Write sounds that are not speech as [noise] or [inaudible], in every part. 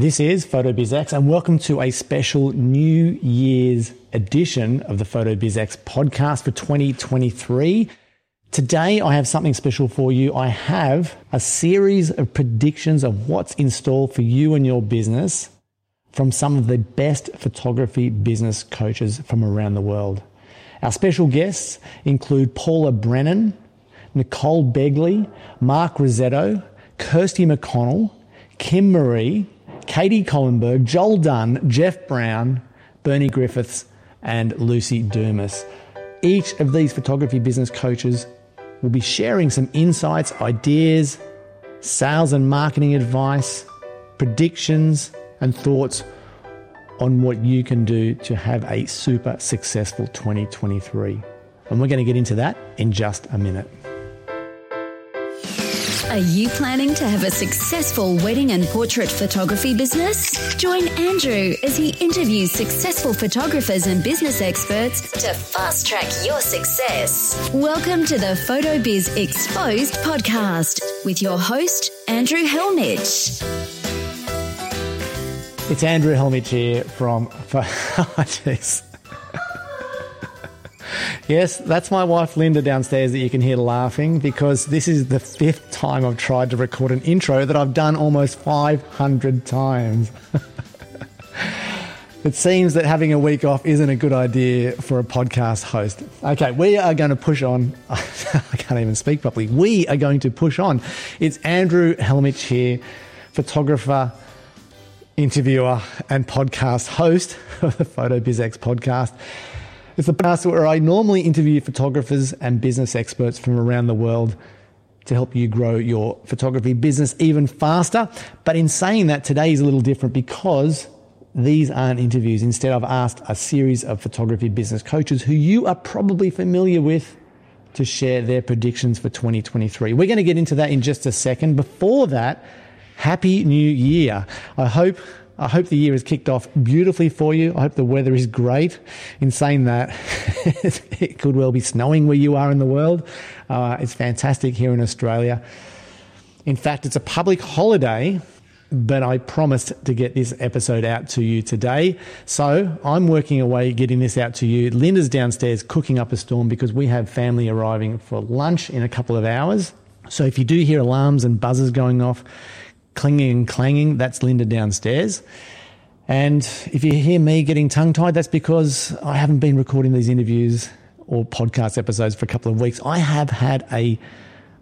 This is PhotoBizX, and welcome to a special New Year's edition of the PhotoBizX podcast for 2023. Today, I have something special for you. I have a series of predictions of what's in store for you and your business from some of the best photography business coaches from around the world. Our special guests include Paula Brennan, Nicole Begley, Mark Rosetto, Kirsty McConnell, Kim Marie, Katie Collenberg, Johl Dunn, Jeff Brown, Bernie Griffiths, and Lucy Dumas. Each of these photography business coaches will be sharing some insights, ideas, sales and marketing advice, predictions, and thoughts on what you can do to have a super successful 2023. And we're going to get into that in just a minute. Are you planning to have a successful wedding and portrait photography business? Join Andrew as he interviews successful photographers and business experts to fast track your success. Welcome to the PhotoBiz Exposed podcast with your host, Andrew Hellmich. It's Andrew Hellmich here from. [laughs] Jeez. Yes, that's my wife Linda downstairs that you can hear laughing because this is the fifth time I've tried to record an intro that I've done almost 500 times. [laughs] it seems that having a week off isn't a good idea for a podcast host. Okay, we are going to push on. [laughs] I can't even speak properly. We are going to push on. It's Andrew Hellmich here, photographer, interviewer, and podcast host of the PhotoBizX podcast. It's the podcast where I normally interview photographers and business experts from around the world to help you grow your photography business even faster. But in saying that, today is a little different because these aren't interviews. Instead, I've asked a series of photography business coaches who you are probably familiar with to share their predictions for 2023. We're going to get into that in just a second. Before that, Happy New Year. I hope I hope the year has kicked off beautifully for you. I hope the weather is great. In saying that, [laughs] it could well be snowing where you are in the world. Uh, it's fantastic here in Australia. In fact, it's a public holiday, but I promised to get this episode out to you today. So I'm working away getting this out to you. Linda's downstairs cooking up a storm because we have family arriving for lunch in a couple of hours. So if you do hear alarms and buzzers going off, clinging and clanging, that's Linda downstairs. And if you hear me getting tongue tied, that's because I haven't been recording these interviews or podcast episodes for a couple of weeks. I have had a,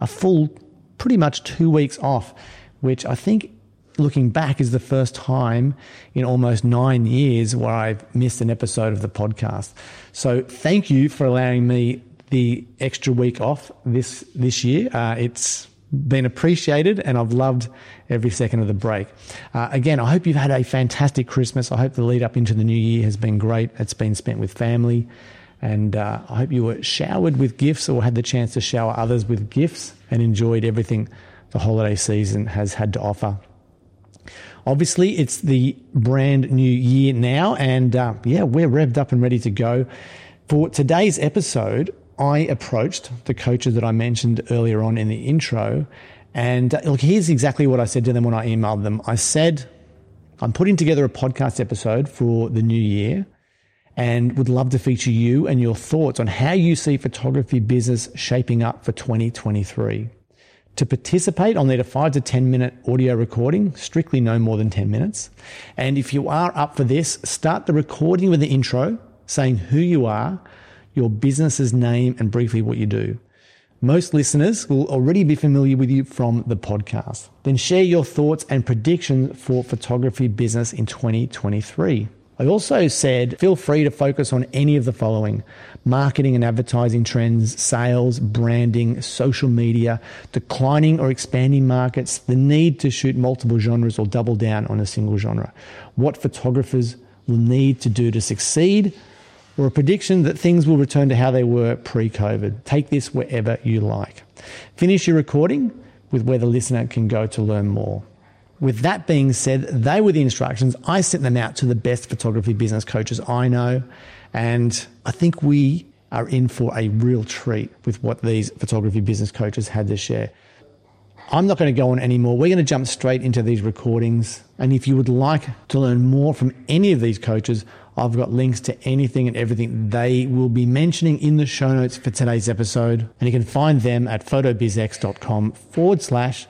a full, pretty much two weeks off, which I think looking back is the first time in almost nine years where I've missed an episode of the podcast. So thank you for allowing me the extra week off this this year. Uh, it's been appreciated and I've loved every second of the break. Uh, again, I hope you've had a fantastic Christmas. I hope the lead up into the new year has been great. It's been spent with family. And uh, I hope you were showered with gifts or had the chance to shower others with gifts and enjoyed everything the holiday season has had to offer. Obviously, it's the brand new year now. And uh, yeah, we're revved up and ready to go. For today's episode, I approached the coaches that I mentioned earlier on in the intro. And uh, look, here's exactly what I said to them when I emailed them. I said, I'm putting together a podcast episode for the new year and would love to feature you and your thoughts on how you see photography business shaping up for 2023. To participate, I'll need a five to 10 minute audio recording, strictly no more than 10 minutes. And if you are up for this, start the recording with the intro saying who you are, your business's name, and briefly what you do. Most listeners will already be familiar with you from the podcast. Then share your thoughts and predictions for photography business in 2023. I also said feel free to focus on any of the following marketing and advertising trends, sales, branding, social media, declining or expanding markets, the need to shoot multiple genres or double down on a single genre, what photographers will need to do to succeed, or a prediction that things will return to how they were pre COVID. Take this wherever you like. Finish your recording with where the listener can go to learn more. With that being said, they were the instructions. I sent them out to the best photography business coaches I know. And I think we are in for a real treat with what these photography business coaches had to share. I'm not going to go on anymore. We're going to jump straight into these recordings. And if you would like to learn more from any of these coaches, I've got links to anything and everything they will be mentioning in the show notes for today's episode. And you can find them at photobizx.com forward slash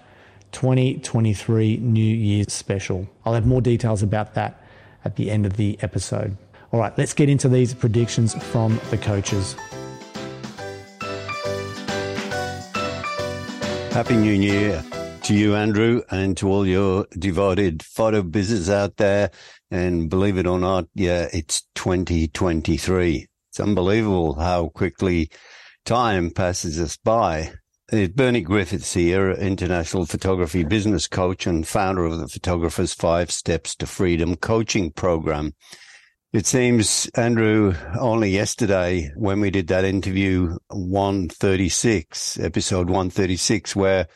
2023 New Year's special. I'll have more details about that at the end of the episode. All right, let's get into these predictions from the coaches. Happy New Year to you, Andrew, and to all your devoted photo business out there. And believe it or not, yeah, it's 2023. It's unbelievable how quickly time passes us by. It's Bernie Griffiths here, international photography business coach and founder of the Photographer's Five Steps to Freedom coaching program. It seems, Andrew, only yesterday when we did that interview 136, episode 136, where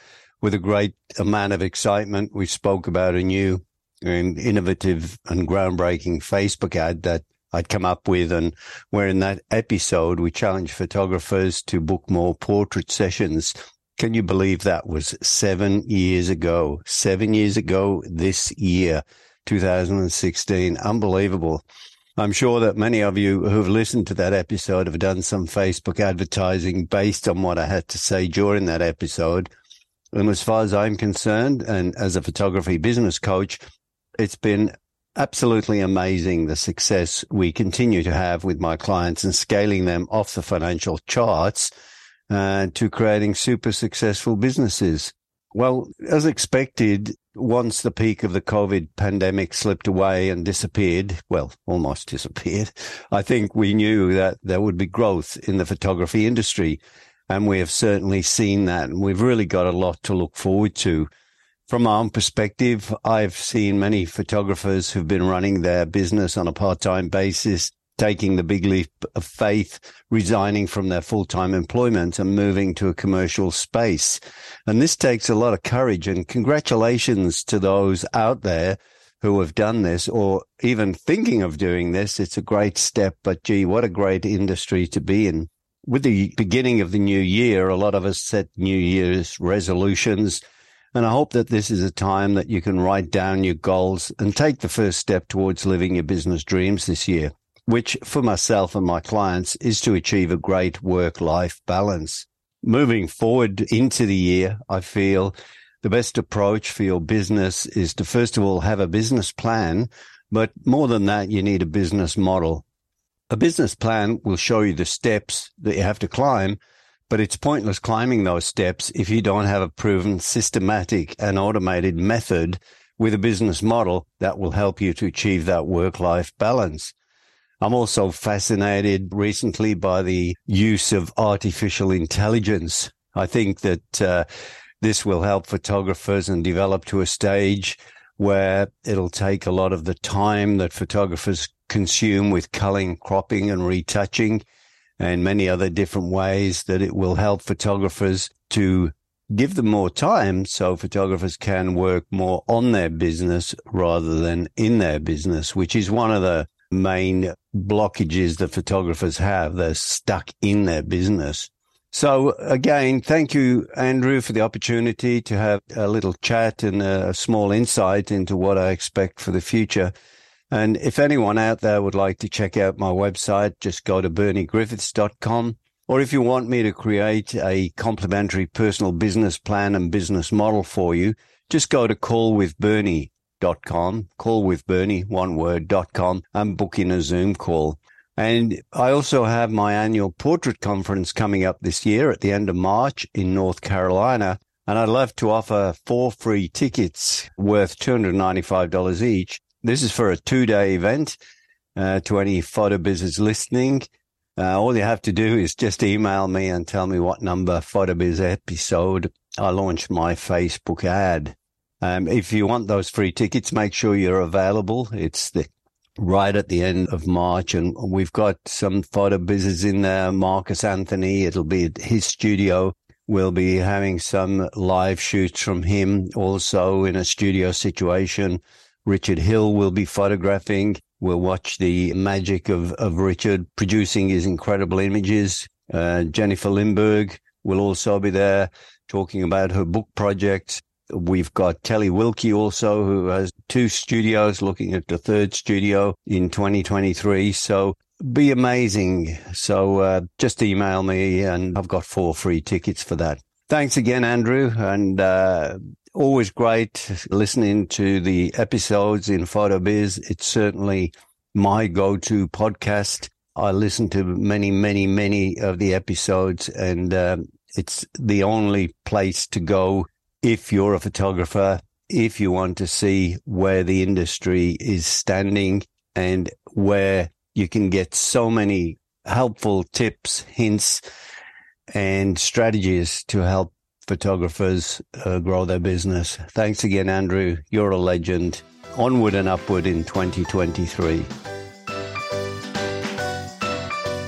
with a great amount of excitement, we spoke about a new and innovative and groundbreaking Facebook ad that I'd come up with. And where in that episode, we challenged photographers to book more portrait sessions. Can you believe that was seven years ago? Seven years ago this year, 2016. Unbelievable. I'm sure that many of you who've listened to that episode have done some Facebook advertising based on what I had to say during that episode. And as far as I'm concerned, and as a photography business coach, it's been absolutely amazing the success we continue to have with my clients and scaling them off the financial charts uh, to creating super successful businesses. Well, as expected, once the peak of the COVID pandemic slipped away and disappeared, well, almost [laughs] disappeared, I think we knew that there would be growth in the photography industry. And we have certainly seen that. And we've really got a lot to look forward to. From my own perspective, I've seen many photographers who've been running their business on a part time basis taking the big leap of faith, resigning from their full time employment and moving to a commercial space. And this takes a lot of courage and congratulations to those out there who have done this or even thinking of doing this. It's a great step, but gee, what a great industry to be in. With the beginning of the new year, a lot of us set New Year's resolutions. And I hope that this is a time that you can write down your goals and take the first step towards living your business dreams this year which for myself and my clients is to achieve a great work life balance. Moving forward into the year, I feel the best approach for your business is to first of all have a business plan, but more than that, you need a business model. A business plan will show you the steps that you have to climb, but it's pointless climbing those steps if you don't have a proven systematic and automated method with a business model that will help you to achieve that work life balance. I'm also fascinated recently by the use of artificial intelligence. I think that uh, this will help photographers and develop to a stage where it'll take a lot of the time that photographers consume with culling, cropping and retouching and many other different ways that it will help photographers to give them more time so photographers can work more on their business rather than in their business, which is one of the main blockages that photographers have. They're stuck in their business. So again, thank you, Andrew, for the opportunity to have a little chat and a small insight into what I expect for the future. And if anyone out there would like to check out my website, just go to berniegriffiths.com. Or if you want me to create a complimentary personal business plan and business model for you, just go to callwithbernie com, call one word, dot com, and book in a Zoom call. And I also have my annual portrait conference coming up this year at the end of March in North Carolina. And I'd love to offer four free tickets worth $295 each. This is for a two day event uh, to any photo business listening. Uh, all you have to do is just email me and tell me what number PhotoBiz episode I launched my Facebook ad. Um, if you want those free tickets, make sure you're available. It's the right at the end of March, and we've got some photo business in there. Marcus Anthony, it'll be at his studio. We'll be having some live shoots from him also in a studio situation. Richard Hill will be photographing. We'll watch the magic of, of Richard producing his incredible images. Uh, Jennifer Lindberg will also be there. talking about her book project. We've got Telly Wilkie also, who has two studios, looking at the third studio in 2023. So be amazing. So uh, just email me, and I've got four free tickets for that. Thanks again, Andrew, and uh, always great listening to the episodes in Photo Biz. It's certainly my go-to podcast. I listen to many, many, many of the episodes, and um, it's the only place to go if you're a photographer, if you want to see where the industry is standing and where you can get so many helpful tips, hints, and strategies to help photographers uh, grow their business. Thanks again, Andrew. You're a legend. Onward and upward in 2023.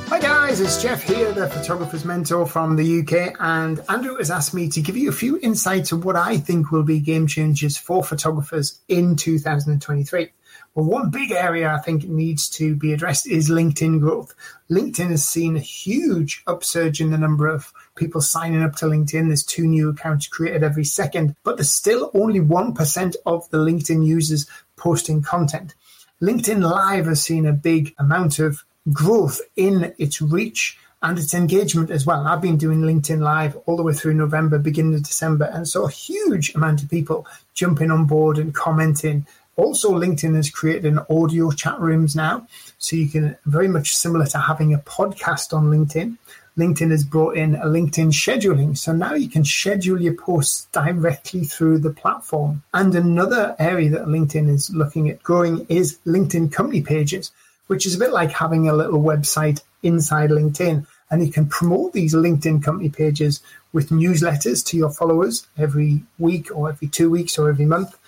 Hi guys, it's Jeff here, the photographer's mentor from the UK, and Andrew has asked me to give you a few insights of what I think will be game changers for photographers in 2023. Well, one big area I think needs to be addressed is LinkedIn growth. LinkedIn has seen a huge upsurge in the number of people signing up to LinkedIn. There's two new accounts created every second, but there's still only 1% of the LinkedIn users posting content. LinkedIn Live has seen a big amount of growth in its reach and its engagement as well. I've been doing LinkedIn Live all the way through November, beginning of December, and saw a huge amount of people jumping on board and commenting also, LinkedIn has created an audio chat rooms now. So you can very much similar to having a podcast on LinkedIn. LinkedIn has brought in a LinkedIn scheduling. So now you can schedule your posts directly through the platform. And another area that LinkedIn is looking at growing is LinkedIn company pages, which is a bit like having a little website inside LinkedIn. And you can promote these LinkedIn company pages with newsletters to your followers every week or every two weeks or every month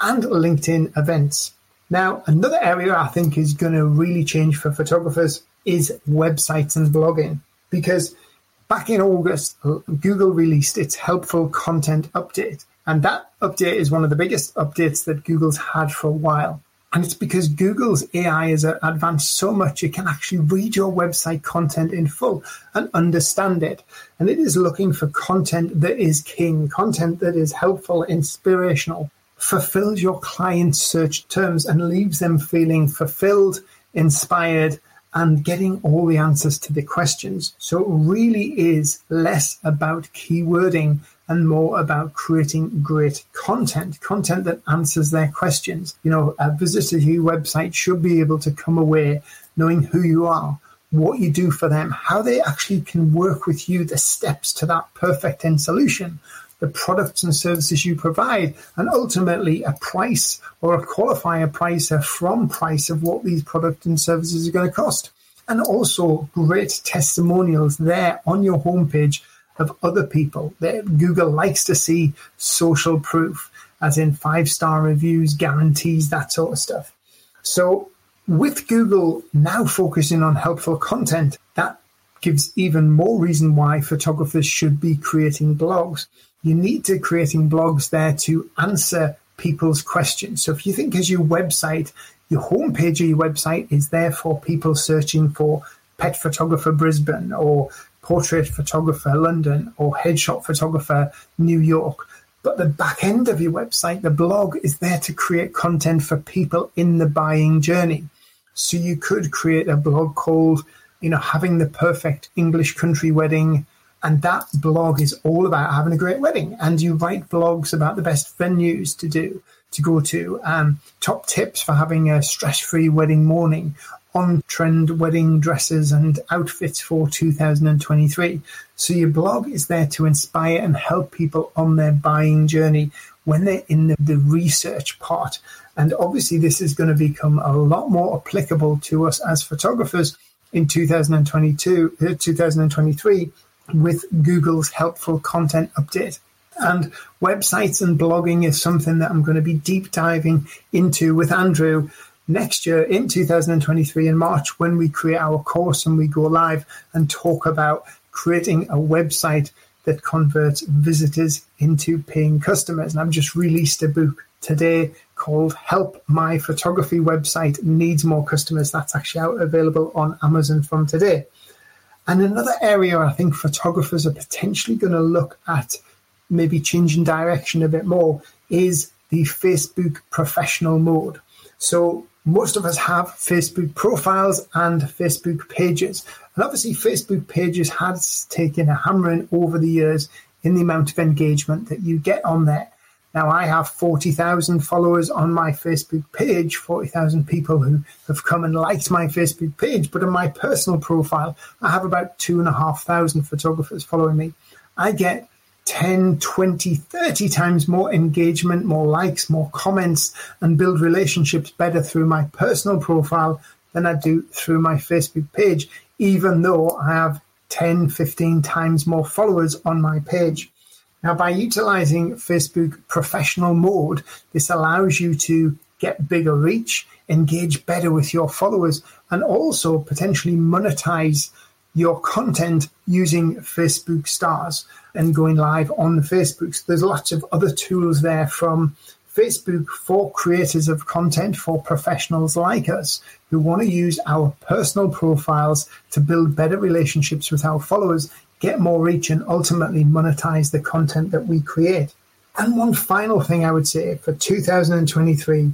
and LinkedIn events. Now, another area I think is going to really change for photographers is websites and blogging because back in August, Google released its helpful content update. And that update is one of the biggest updates that Google's had for a while. And it's because Google's AI has advanced so much, it can actually read your website content in full and understand it. And it is looking for content that is king, content that is helpful, inspirational, fulfills your client's search terms and leaves them feeling fulfilled, inspired, and getting all the answers to the questions. So it really is less about keywording and more about creating great content, content that answers their questions. You know, a visitor to your website should be able to come away knowing who you are, what you do for them, how they actually can work with you, the steps to that perfect end solution the products and services you provide, and ultimately a price or a qualifier price from price of what these products and services are going to cost. And also great testimonials there on your homepage of other people. That Google likes to see social proof, as in five star reviews, guarantees, that sort of stuff. So, with Google now focusing on helpful content, that gives even more reason why photographers should be creating blogs you need to creating blogs there to answer people's questions. So if you think as your website, your homepage of your website is there for people searching for pet photographer Brisbane or portrait photographer London or headshot photographer New York. But the back end of your website, the blog, is there to create content for people in the buying journey. So you could create a blog called, you know, having the perfect English country wedding and that blog is all about having a great wedding. And you write blogs about the best venues to do, to go to, um, top tips for having a stress free wedding morning, on trend wedding dresses and outfits for 2023. So your blog is there to inspire and help people on their buying journey when they're in the, the research part. And obviously, this is going to become a lot more applicable to us as photographers in 2022, uh, 2023 with Google's helpful content update. And websites and blogging is something that I'm going to be deep diving into with Andrew next year in 2023 in March when we create our course and we go live and talk about creating a website that converts visitors into paying customers. And I've just released a book today called Help My Photography Website Needs More Customers. That's actually out available on Amazon from today. And another area I think photographers are potentially going to look at maybe changing direction a bit more is the Facebook professional mode. So most of us have Facebook profiles and Facebook pages. And obviously, Facebook pages has taken a hammering over the years in the amount of engagement that you get on there. Now, I have 40,000 followers on my Facebook page, 40,000 people who have come and liked my Facebook page. But on my personal profile, I have about 2,500 photographers following me. I get 10, 20, 30 times more engagement, more likes, more comments, and build relationships better through my personal profile than I do through my Facebook page, even though I have 10, 15 times more followers on my page. Now, by utilizing Facebook professional mode, this allows you to get bigger reach, engage better with your followers, and also potentially monetize your content using Facebook stars and going live on Facebook. So there's lots of other tools there from Facebook for creators of content, for professionals like us who want to use our personal profiles to build better relationships with our followers get more reach, and ultimately monetize the content that we create. And one final thing I would say for 2023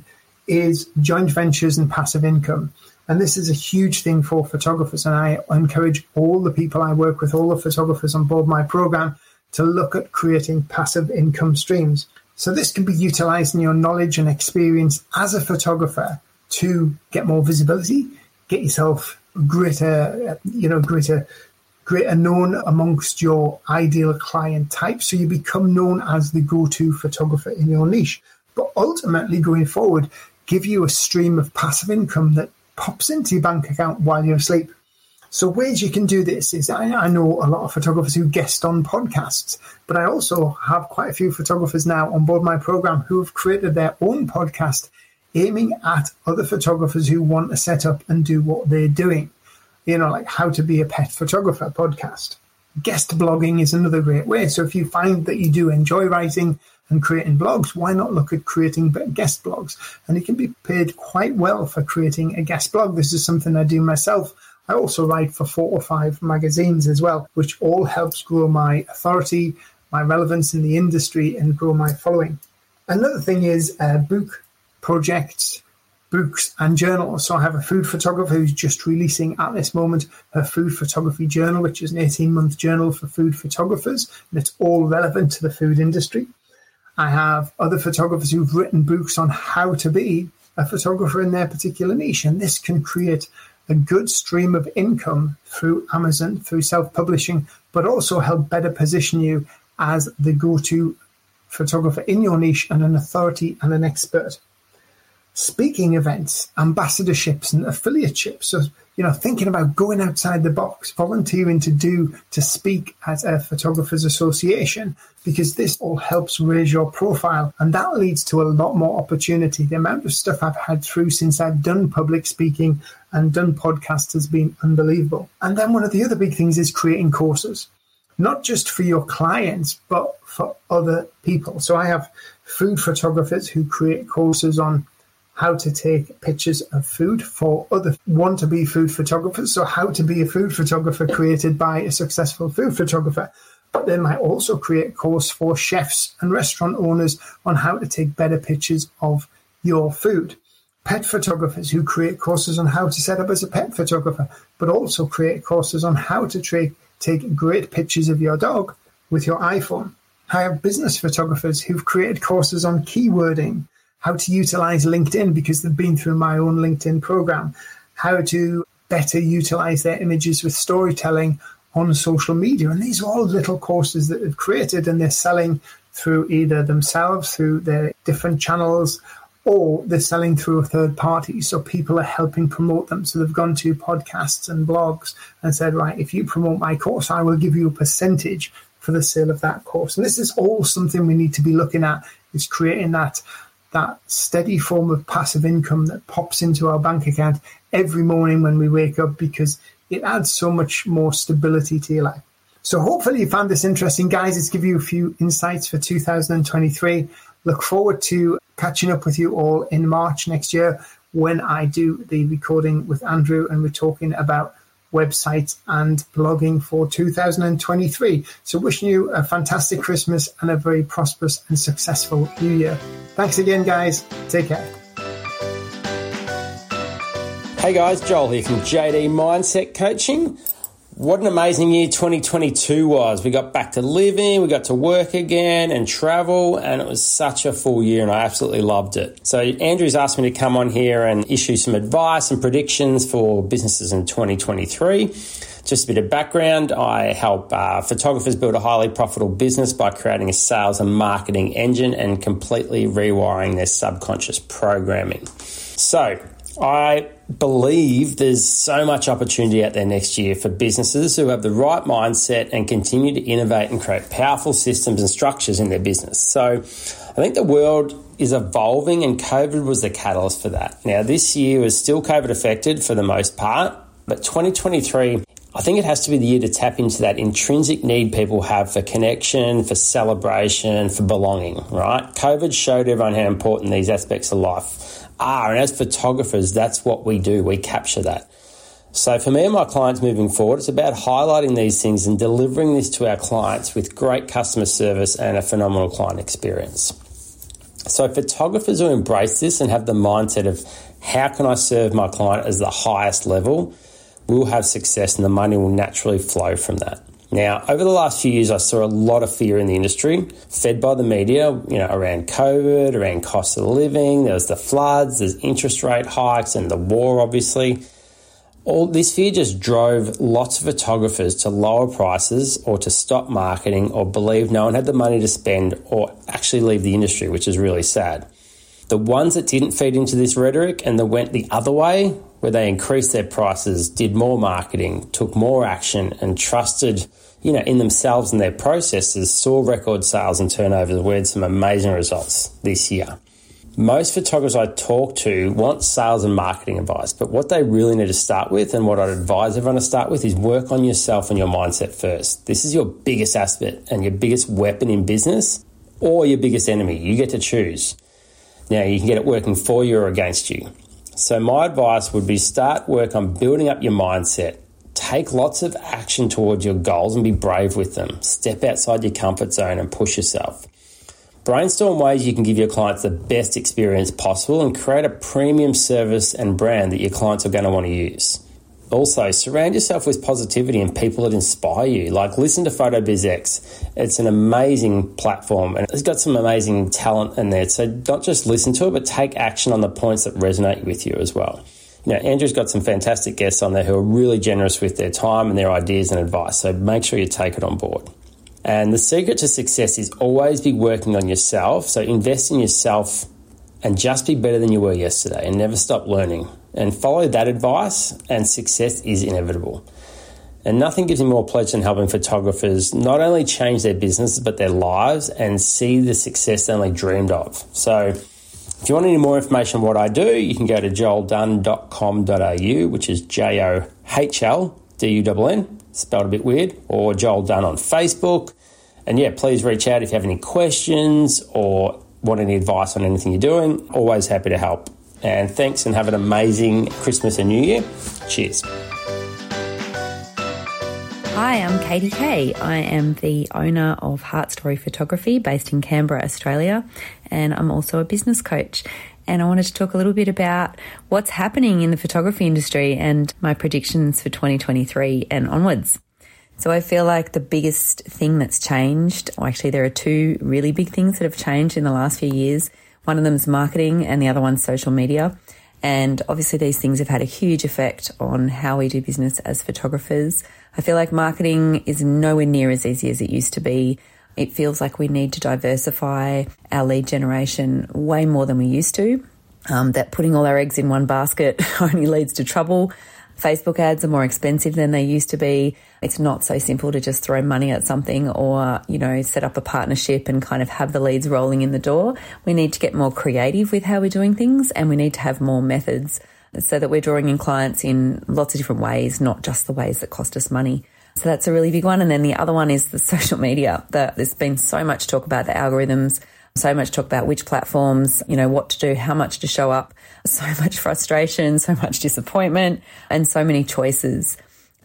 is joint ventures and passive income. And this is a huge thing for photographers. And I encourage all the people I work with, all the photographers on board my program, to look at creating passive income streams. So this can be utilizing your knowledge and experience as a photographer to get more visibility, get yourself greater, you know, greater greater known amongst your ideal client type. So you become known as the go to photographer in your niche. But ultimately, going forward, give you a stream of passive income that pops into your bank account while you're asleep. So ways you can do this is I, I, know a lot of photographers who guest on podcasts, but I also have quite a few photographers now on board my program who have created their own podcast aiming at other photographers who want to set up and do what they're doing you know, like how to be a pet photographer podcast. Guest blogging is another great way. So if you find that you do enjoy writing and creating blogs, why not look at creating guest blogs? And you can be paid quite well for creating a guest blog. This is something I do myself. I also write for four or five magazines as well, which all helps grow my authority, my relevance in the industry, and grow my following. Another thing is uh, book projects books and journals. So I have a food photographer who's just releasing at this moment her food photography journal, which is an 18 month journal for food photographers, and it's all relevant to the food industry. I have other photographers who've written books on how to be a photographer in their particular niche, and this can create a good stream of income through Amazon, through self publishing, but also help better position you as the go to photographer in your niche and an authority and an expert speaking events, ambassadorships, and affiliateships. So, you know, thinking about going outside the box, volunteering to do, to speak at a photographers association, because this all helps raise your profile and that leads to a lot more opportunity. The amount of stuff I've had through since I've done public speaking and done podcasts has been unbelievable. And then one of the other big things is creating courses, not just for your clients, but for other people. So I have food photographers who create courses on how to take pictures of food for other want to be food photographers. So, how to be a food photographer created by a successful food photographer. But they might also create a course for chefs and restaurant owners on how to take better pictures of your food. Pet photographers who create courses on how to set up as a pet photographer, but also create courses on how to tra- take great pictures of your dog with your iPhone. I have business photographers who've created courses on keywording, how to utilize LinkedIn because they've been through my own LinkedIn program, how to better utilize their images with storytelling on social media. And these are all little courses that they've created and they're selling through either themselves, through their different channels, or they're selling through a third party. So people are helping promote them. So they've gone to podcasts and blogs and said, right, if you promote my course, I will give you a percentage for the sale of that course. And this is all something we need to be looking at is creating that that steady form of passive income that pops into our bank account every morning when we wake up because it adds so much more stability to your life. So hopefully you found this interesting, guys. It's give you a few insights for 2023. Look forward to catching up with you all in March next year when I do the recording with Andrew and we're talking about website and blogging for 2023. So wishing you a fantastic Christmas and a very prosperous and successful new year. Thanks again, guys. Take care. Hey guys, Johl here from JD Mindset Coaching. What an amazing year 2022 was. We got back to living, we got to work again and travel, and it was such a full year, and I absolutely loved it. So, Andrew's asked me to come on here and issue some advice and predictions for businesses in 2023. Just a bit of background I help uh, photographers build a highly profitable business by creating a sales and marketing engine and completely rewiring their subconscious programming. So, I believe there's so much opportunity out there next year for businesses who have the right mindset and continue to innovate and create powerful systems and structures in their business. So I think the world is evolving and COVID was the catalyst for that. Now, this year was still COVID affected for the most part, but 2023 I think it has to be the year to tap into that intrinsic need people have for connection, for celebration, for belonging, right? COVID showed everyone how important these aspects of life are. And as photographers, that's what we do. We capture that. So for me and my clients moving forward, it's about highlighting these things and delivering this to our clients with great customer service and a phenomenal client experience. So photographers who embrace this and have the mindset of how can I serve my client as the highest level will have success and the money will naturally flow from that. Now, over the last few years, I saw a lot of fear in the industry, fed by the media, you know, around COVID, around cost of living. There was the floods, there's interest rate hikes, and the war, obviously. All this fear just drove lots of photographers to lower prices or to stop marketing or believe no one had the money to spend or actually leave the industry, which is really sad. The ones that didn't feed into this rhetoric and that went the other way, where they increased their prices, did more marketing, took more action, and trusted you know, in themselves and their processes, saw record sales and turnovers. We had some amazing results this year. Most photographers I talk to want sales and marketing advice, but what they really need to start with and what I'd advise everyone to start with is work on yourself and your mindset first. This is your biggest aspect and your biggest weapon in business or your biggest enemy. You get to choose. Now, you can get it working for you or against you. So, my advice would be start work on building up your mindset take lots of action towards your goals and be brave with them. Step outside your comfort zone and push yourself. Brainstorm ways you can give your clients the best experience possible and create a premium service and brand that your clients are going to want to use. Also, surround yourself with positivity and people that inspire you. Like, listen to PhotoBizX. It's an amazing platform and it's got some amazing talent in there. So, don't just listen to it, but take action on the points that resonate with you as well you know, Andrew's got some fantastic guests on there who are really generous with their time and their ideas and advice. So make sure you take it on board. And the secret to success is always be working on yourself. So invest in yourself and just be better than you were yesterday and never stop learning. And follow that advice, and success is inevitable. And nothing gives me more pleasure than helping photographers not only change their businesses, but their lives and see the success they only dreamed of. So, if you want any more information on what I do, you can go to johldunn.com.au, which is J O H L D U N N, spelled a bit weird, or Johl Dunn on Facebook. And yeah, please reach out if you have any questions or want any advice on anything you're doing. Always happy to help. And thanks and have an amazing Christmas and New Year. Cheers. Hi, I'm Katie Kay. I am the owner of Heart Story Photography based in Canberra, Australia, and I'm also a business coach. And I wanted to talk a little bit about what's happening in the photography industry and my predictions for 2023 and onwards. So I feel like the biggest thing that's changed, or actually there are two really big things that have changed in the last few years. One of them is marketing and the other one's social media. And obviously these things have had a huge effect on how we do business as photographers. I feel like marketing is nowhere near as easy as it used to be. It feels like we need to diversify our lead generation way more than we used to. Um, that putting all our eggs in one basket [laughs] only leads to trouble. Facebook ads are more expensive than they used to be. It's not so simple to just throw money at something or, you know, set up a partnership and kind of have the leads rolling in the door. We need to get more creative with how we're doing things and we need to have more methods so that we're drawing in clients in lots of different ways, not just the ways that cost us money. So that's a really big one. And then the other one is the [laughs] social media. The, there's been so much talk about the algorithms, so much talk about which platforms, you know, what to do, how much to show up, [laughs] so much frustration, so much disappointment, and so many choices.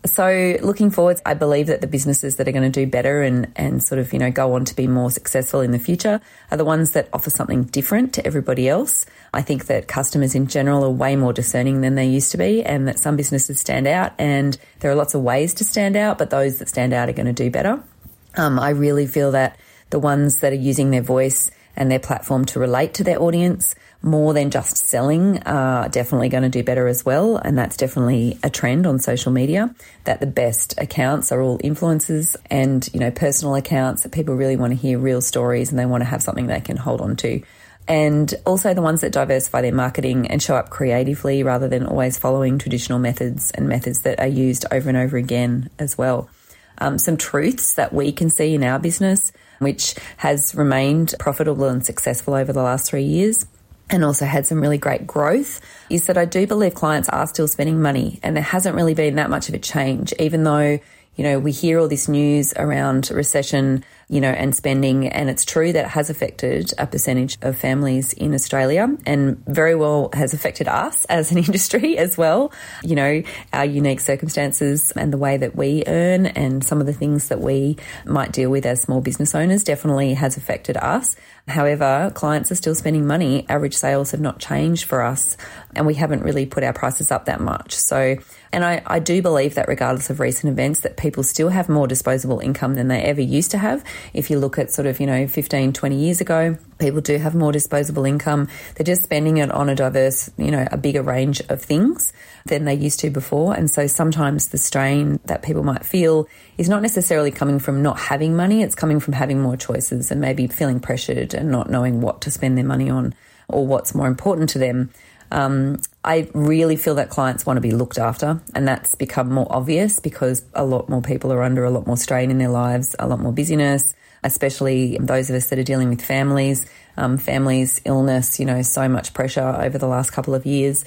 So looking forwards, I believe that the businesses that are going to do better and, and sort of, you know, go on to be more successful in the future are the ones that offer something different to everybody else. I think that customers in general are way more discerning than they used to be and that some businesses stand out and there are lots of ways to stand out, but those that stand out are going to do better. Um, I really feel that the ones that are using their voice and their platform to relate to their audience more than just selling are definitely going to do better as well. And that's definitely a trend on social media that the best accounts are all influencers and, you know, personal accounts that people really want to hear real stories and they want to have something they can hold on to. And also the ones that diversify their marketing and show up creatively rather than always following traditional methods and methods that are used over and over again as well. Um, some truths that we can see in our business, which has remained profitable and successful over the last three years and also had some really great growth is that I do believe clients are still spending money and there hasn't really been that much of a change, even though, you know, we hear all this news around recession, you know, and spending. And it's true that it has affected a percentage of families in Australia and very well has affected us [laughs] as an industry as well. You know, our unique circumstances and the way that we earn and some of the things that we might deal with as small business owners definitely has affected us. However, clients are still spending money. Average sales have not changed for us, and we haven't really put our prices up that much. So, and I, I do believe that regardless of recent events, that people still have more disposable income than they ever used to have. If you look at sort of, you know, 15, 20 years ago, people do have more disposable income. They're just spending it on a diverse, you know, a bigger range of things than they used to before. And so sometimes the strain that people might feel is not necessarily coming from not having money, it's coming from having more choices and maybe feeling pressured and not knowing what to spend their money on or what's more important to them. Um, I really feel that clients want to be looked after, and that's become more obvious because a lot more people are under a lot more strain in their lives, a lot more busyness, especially those of us that are dealing with families, um, families, illness, you know, so much pressure over the last couple of years.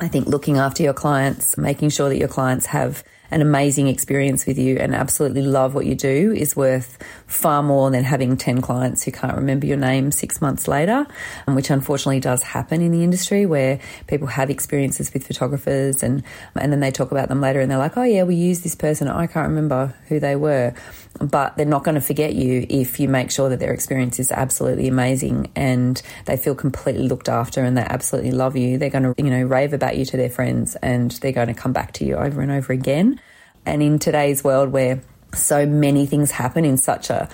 I think looking after your clients, making sure that your clients have an amazing experience with you and absolutely love what you do is worth far more than having 10 clients who can't remember your name six months later, um, which unfortunately does happen in the industry where people have experiences with photographers and, and then they talk about them later and they're like, oh yeah, we use this person. I can't remember who they were. But they're not going to forget you if you make sure that their experience is absolutely amazing and they feel completely looked after and they absolutely love you. They're going to, you know, rave about you to their friends and they're going to come back to you over and over again. And in today's world where so many things happen in such a,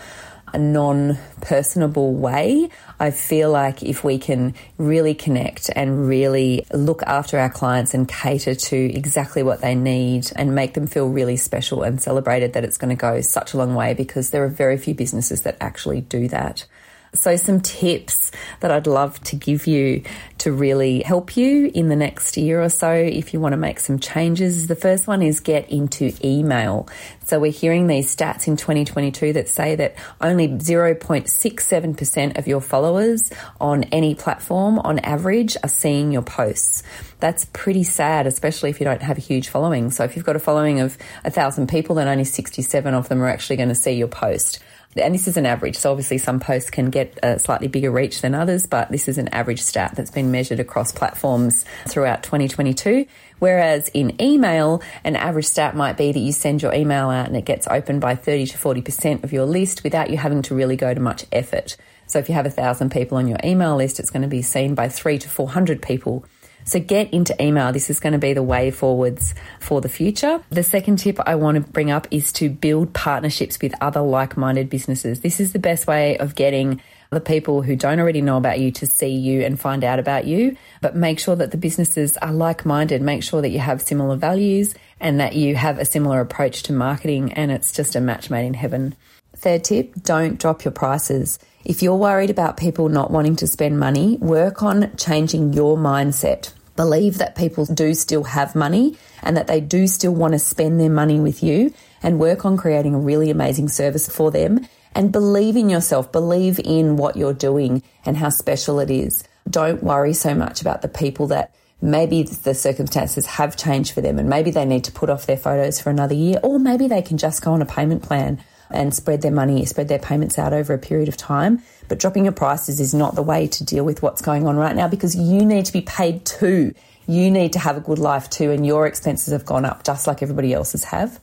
a non personable way, I feel like if we can really connect and really look after our clients and cater to exactly what they need and make them feel really special and celebrated, that it's going to go such a long way because there are very few businesses that actually do that. So, some tips that I'd love to give you to really help you in the next year or so if you want to make some changes. The first one is get into email. So, we're hearing these stats in 2022 that say that only 0.67% of your followers on any platform on average are seeing your posts. That's pretty sad, especially if you don't have a huge following. So, if you've got a following of a thousand people, then only 67 of them are actually going to see your post and this is an average. So obviously some posts can get a slightly bigger reach than others, but this is an average stat that's been measured across platforms throughout 2022. Whereas in email, an average stat might be that you send your email out and it gets opened by 30 to 40% of your list without you having to really go to much effort. So if you have a thousand people on your email list, it's going to be seen by three to 400 people so get into email. This is going to be the way forwards for the future. The second tip I want to bring up is to build partnerships with other like minded businesses. This is the best way of getting the people who don't already know about you to see you and find out about you, but make sure that the businesses are like minded. Make sure that you have similar values and that you have a similar approach to marketing, and it's just a match made in heaven. Third tip don't drop your prices. If you're worried about people not wanting to spend money, work on changing your mindset. Believe that people do still have money and that they do still want to spend their money with you and work on creating a really amazing service for them. And believe in yourself, believe in what you're doing and how special it is. Don't worry so much about the people that maybe the circumstances have changed for them and maybe they need to put off their photos for another year or maybe they can just go on a payment plan and spread their money, spread their payments out over a period of time. But dropping your prices is not the way to deal with what's going on right now because you need to be paid too. you need to have a good life too, and your expenses have gone up just like everybody else's have.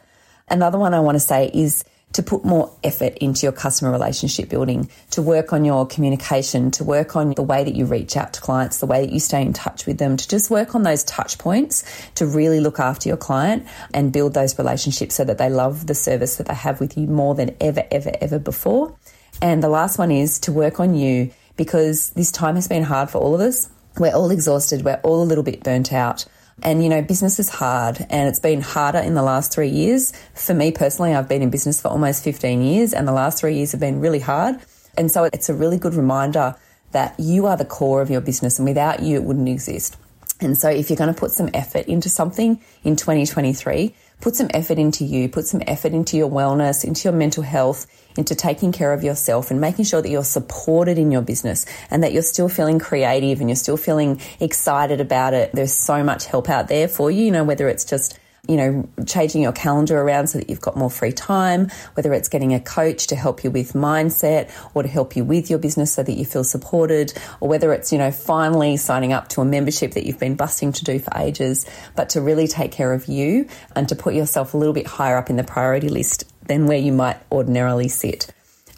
Another one I want to say is to put more effort into your customer relationship building, to work on your communication, to work on the way that you reach out to clients, the way that you stay in touch with them, to just work on those touch points to really look after your client and build those relationships so that they love the service that they have with you more than ever, ever, ever before. And the last one is to work on you because this time has been hard for all of us. We're all exhausted, we're all a little bit burnt out. And, you know, business is hard and it's been harder in the last three years. For me personally, I've been in business for almost 15 years and the last three years have been really hard. And so it's a really good reminder that you are the core of your business and without you, it wouldn't exist. And so if you're going to put some effort into something in 2023, put some effort into you, put some effort into your wellness, into your mental health, into taking care of yourself and making sure that you're supported in your business and that you're still feeling creative and you're still feeling excited about it. There's so much help out there for you, you know, whether it's just you know, changing your calendar around so that you've got more free time, whether it's getting a coach to help you with mindset or to help you with your business so that you feel supported, or whether it's, you know, finally signing up to a membership that you've been busting to do for ages, but to really take care of you and to put yourself a little bit higher up in the priority list than where you might ordinarily sit.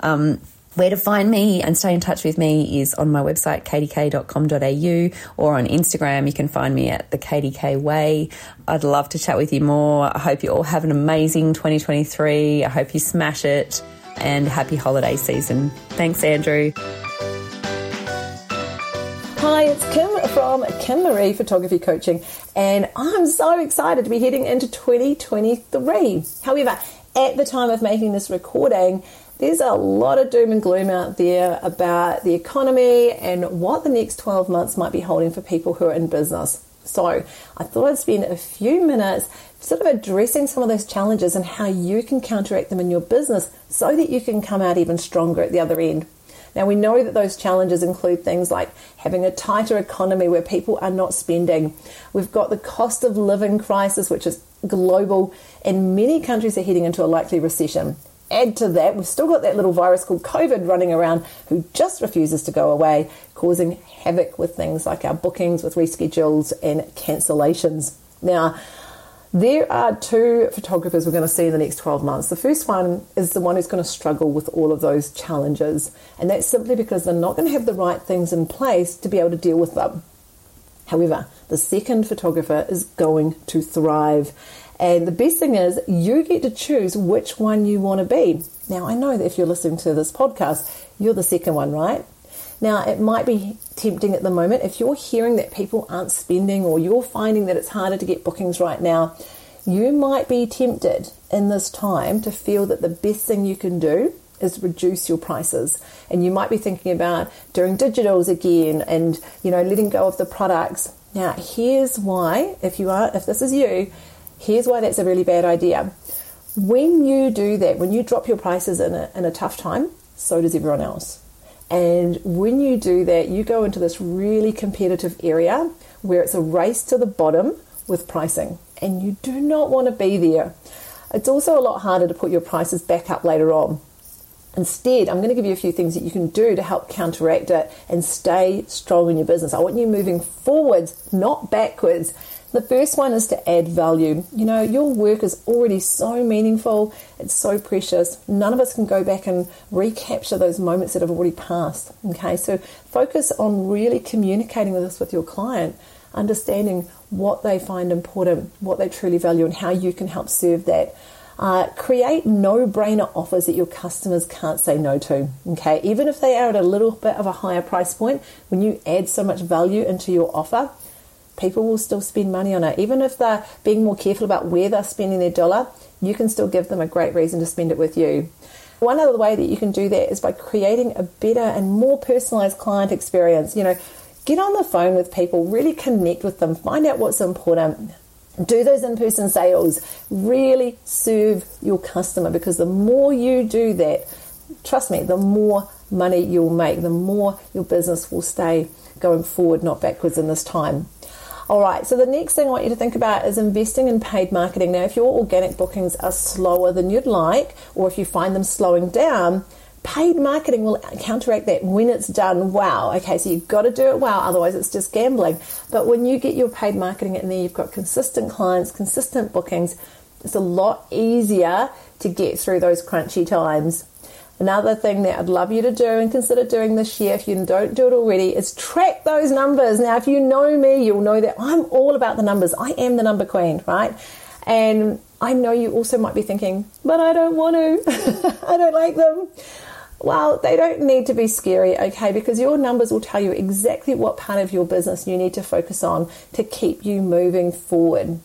Um, where to find me and stay in touch with me is on my website, kdk.com.au, or on Instagram. You can find me at the KDK Way. I'd love to chat with you more. I hope you all have an amazing 2023. I hope you smash it and happy holiday season. Thanks, Andrew. Hi, it's Kim from Kim Marie Photography Coaching, and I'm so excited to be heading into 2023. However, at the time of making this recording, there's a lot of doom and gloom out there about the economy and what the next 12 months might be holding for people who are in business. So, I thought I'd spend a few minutes sort of addressing some of those challenges and how you can counteract them in your business so that you can come out even stronger at the other end. Now, we know that those challenges include things like having a tighter economy where people are not spending. We've got the cost of living crisis, which is global, and many countries are heading into a likely recession. Add to that, we've still got that little virus called COVID running around who just refuses to go away, causing havoc with things like our bookings, with reschedules and cancellations. Now, there are two photographers we're going to see in the next 12 months. The first one is the one who's going to struggle with all of those challenges, and that's simply because they're not going to have the right things in place to be able to deal with them. However, the second photographer is going to thrive. And the best thing is, you get to choose which one you want to be. Now, I know that if you're listening to this podcast, you're the second one, right? Now, it might be tempting at the moment if you're hearing that people aren't spending or you're finding that it's harder to get bookings right now. You might be tempted in this time to feel that the best thing you can do is reduce your prices. And you might be thinking about doing digitals again and, you know, letting go of the products. Now, here's why, if you are, if this is you, here's why that's a really bad idea. When you do that, when you drop your prices in a, in a tough time, so does everyone else. And when you do that, you go into this really competitive area where it's a race to the bottom with pricing. And you do not want to be there. It's also a lot harder to put your prices back up later on. Instead, I'm going to give you a few things that you can do to help counteract it and stay strong in your business. I want you moving forwards, not backwards. The first one is to add value. You know, your work is already so meaningful, it's so precious. None of us can go back and recapture those moments that have already passed. Okay, so focus on really communicating with this with your client, understanding what they find important, what they truly value, and how you can help serve that. Uh, create no brainer offers that your customers can't say no to. Okay, even if they are at a little bit of a higher price point, when you add so much value into your offer, people will still spend money on it. Even if they're being more careful about where they're spending their dollar, you can still give them a great reason to spend it with you. One other way that you can do that is by creating a better and more personalized client experience. You know, get on the phone with people, really connect with them, find out what's important do those in person sales. Really serve your customer because the more you do that, trust me, the more money you'll make, the more your business will stay going forward, not backwards in this time. All right, so the next thing I want you to think about is investing in paid marketing. Now, if your organic bookings are slower than you'd like, or if you find them slowing down, Paid marketing will counteract that when it's done well. Okay, so you've got to do it well, otherwise it's just gambling. But when you get your paid marketing in there, you've got consistent clients, consistent bookings, it's a lot easier to get through those crunchy times. Another thing that I'd love you to do and consider doing this year, if you don't do it already, is track those numbers. Now, if you know me, you'll know that I'm all about the numbers. I am the number queen, right? And I know you also might be thinking, but I don't want to. [laughs] I don't like them. Well, they don't need to be scary, okay? Because your numbers will tell you exactly what part of your business you need to focus on to keep you moving forward.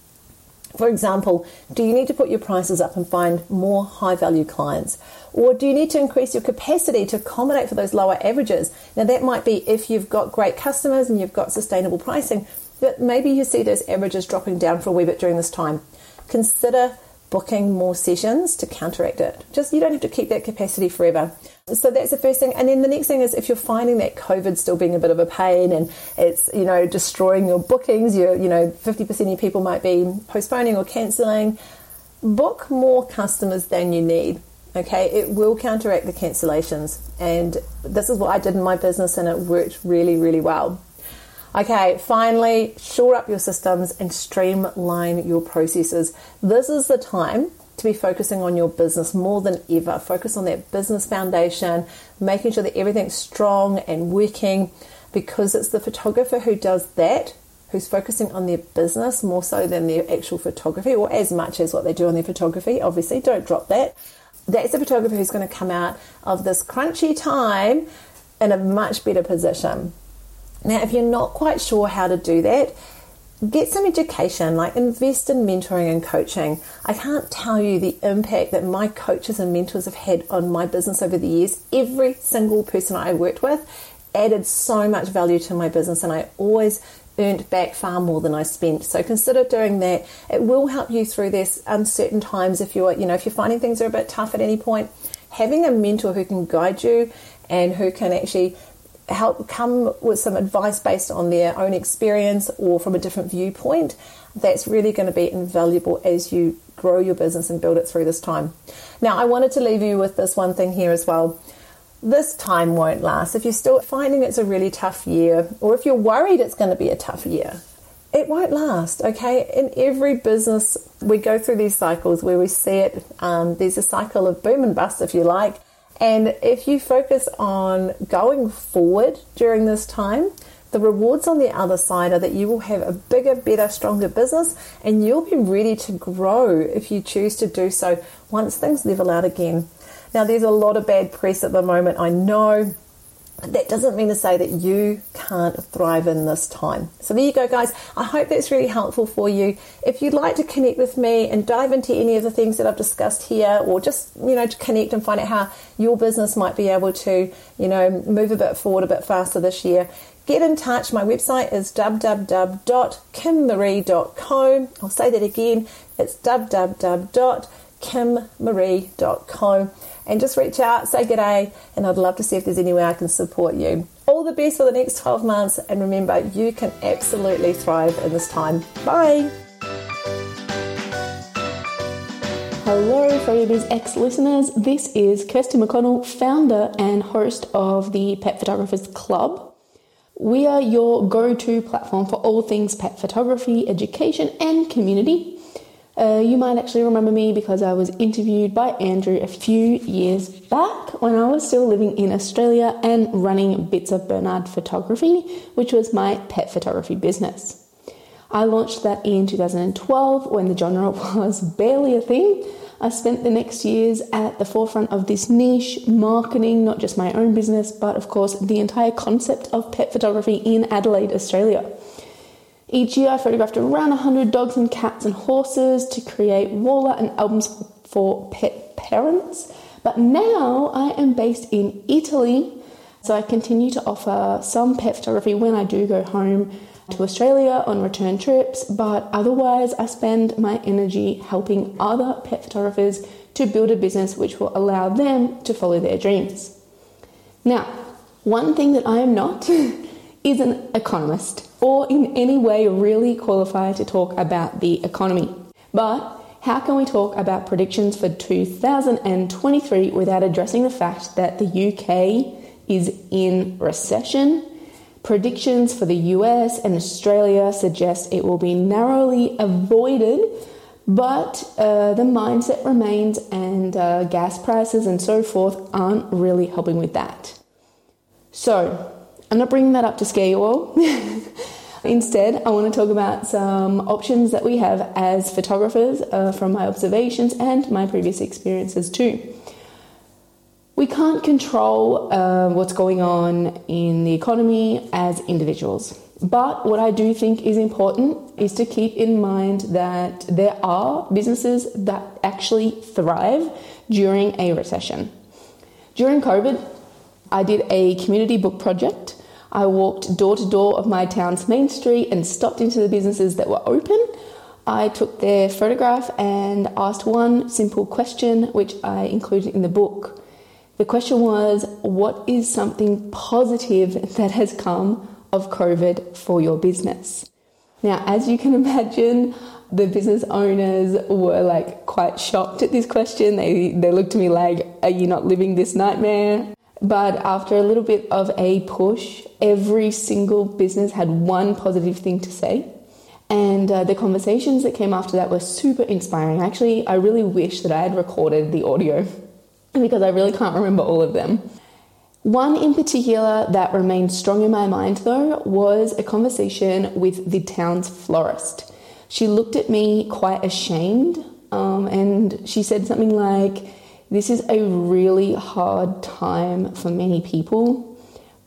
For example, do you need to put your prices up and find more high value clients? Or do you need to increase your capacity to accommodate for those lower averages? Now, that might be if you've got great customers and you've got sustainable pricing, but maybe you see those averages dropping down for a wee bit during this time. Consider booking more sessions to counteract it. Just you don't have to keep that capacity forever. So that's the first thing. And then the next thing is if you're finding that COVID still being a bit of a pain and it's, you know, destroying your bookings, you you know, 50% of your people might be postponing or cancelling, book more customers than you need. Okay, it will counteract the cancellations. And this is what I did in my business and it worked really, really well. Okay, finally, shore up your systems and streamline your processes. This is the time to be focusing on your business more than ever. Focus on that business foundation, making sure that everything's strong and working because it's the photographer who does that who's focusing on their business more so than their actual photography or as much as what they do on their photography. Obviously, don't drop that. That's the photographer who's going to come out of this crunchy time in a much better position. Now, if you're not quite sure how to do that, get some education, like invest in mentoring and coaching. I can't tell you the impact that my coaches and mentors have had on my business over the years. Every single person I worked with added so much value to my business, and I always earned back far more than I spent. So consider doing that. It will help you through this uncertain times if you're, you know, if you're finding things are a bit tough at any point. Having a mentor who can guide you and who can actually help come with some advice based on their own experience or from a different viewpoint, that's really going to be invaluable as you grow your business and build it through this time. Now, I wanted to leave you with this one thing here as well. This time won't last. If you're still finding it's a really tough year, or if you're worried it's going to be a tough year, it won't last, okay? In every business, we go through these cycles where we see it. Um, there's a cycle of boom and bust, if you like. And if you focus on going forward during this time, the rewards on the other side are that you will have a bigger, better, stronger business and you'll be ready to grow if you choose to do so once things level out again. Now, there's a lot of bad press at the moment, I know. That doesn't mean to say that you can't thrive in this time. So there you go, guys. I hope that's really helpful for you. If you'd like to connect with me and dive into any of the things that I've discussed here, or just you know to connect and find out how your business might be able to you know move a bit forward a bit faster this year, get in touch. My website is www.kimmarie.co. I'll say that again. It's www.kimmarie.co and just reach out, say g'day, and I'd love to see if there's any way I can support you. All the best for the next 12 months, and remember, you can absolutely thrive in this time. Bye. Hello, PhotoBizX listeners. This is Kirsty McConnell, founder and host of the Pet Photographers Club. We are your go to platform for all things pet photography, education, and community. Uh, you might actually remember me because I was interviewed by Andrew a few years back when I was still living in Australia and running Bits of Bernard Photography, which was my pet photography business. I launched that in 2012 when the genre [laughs] was barely a thing. I spent the next years at the forefront of this niche, marketing not just my own business, but of course the entire concept of pet photography in Adelaide, Australia. Each year, I photographed around 100 dogs and cats and horses to create wall art and albums for pet parents. But now I am based in Italy, so I continue to offer some pet photography when I do go home to Australia on return trips, but otherwise, I spend my energy helping other pet photographers to build a business which will allow them to follow their dreams. Now, one thing that I am not [laughs] is an economist or in any way really qualified to talk about the economy. But how can we talk about predictions for 2023 without addressing the fact that the UK is in recession? Predictions for the US and Australia suggest it will be narrowly avoided, but uh, the mindset remains, and uh, gas prices and so forth aren't really helping with that. So, I'm not bringing that up to scare you all. [laughs] Instead, I want to talk about some options that we have as photographers uh, from my observations and my previous experiences too. We can't control uh, what's going on in the economy as individuals. But what I do think is important is to keep in mind that there are businesses that actually thrive during a recession. During COVID, I did a community book project I walked door to door of my town's main street and stopped into the businesses that were open. I took their photograph and asked one simple question, which I included in the book. The question was, What is something positive that has come of COVID for your business? Now, as you can [laughs] imagine, the business owners were like quite shocked at this question. They, they looked at me like, Are you not living this nightmare? But after a little bit of a push, every single business had one positive thing to say. And uh, the conversations that came after that were super inspiring. Actually, I really wish that I had recorded the audio [laughs] because I really can't remember all of them. One in particular that remained strong in my mind, though, was a conversation with the town's florist. She looked at me quite ashamed um, and she said something like, this is a really hard time for many people,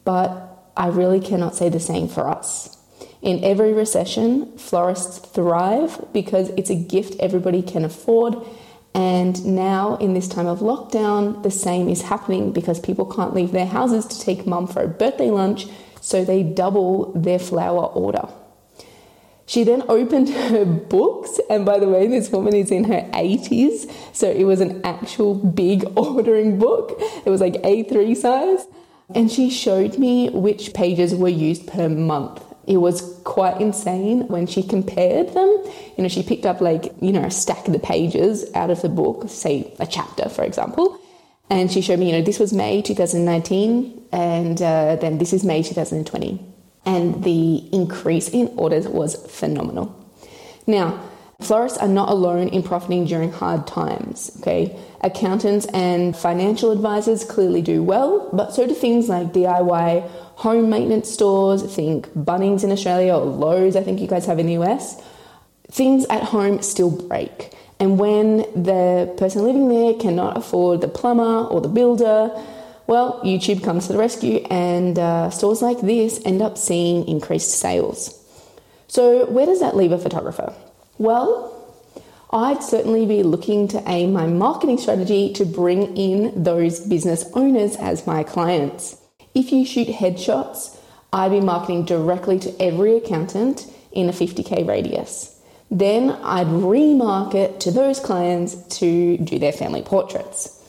but I really cannot say the same for us. In every recession, florists thrive because it's a gift everybody can afford. And now, in this time of lockdown, the same is happening because people can't leave their houses to take mum for a birthday lunch, so they double their flower order. She then opened [laughs] her books, and by the way, this woman is in her 80s, so it was an actual big [laughs] ordering book. It was like A3 size. And she showed me which pages were used per month. It was quite insane when she compared them. You know, she picked up like, you know, a stack of the pages out of the book, say a chapter, for example. And she showed me, you know, this was May 2019, and uh, then this is May 2020 and the increase in orders was phenomenal. Now, florists are not alone in profiting during hard times, okay? Accountants and financial advisors clearly do well, but so do things like DIY home maintenance stores, think Bunnings in Australia or Lowe's, I think you guys have in the US. Things at home still break. And when the person living there cannot afford the plumber or the builder, well, YouTube comes to the rescue, and uh, stores like this end up seeing increased sales. So, where does that leave a photographer? Well, I'd certainly be looking to aim my marketing strategy to bring in those business owners as my clients. If you shoot headshots, I'd be marketing directly to every accountant in a 50k radius. Then I'd remarket to those clients to do their family portraits.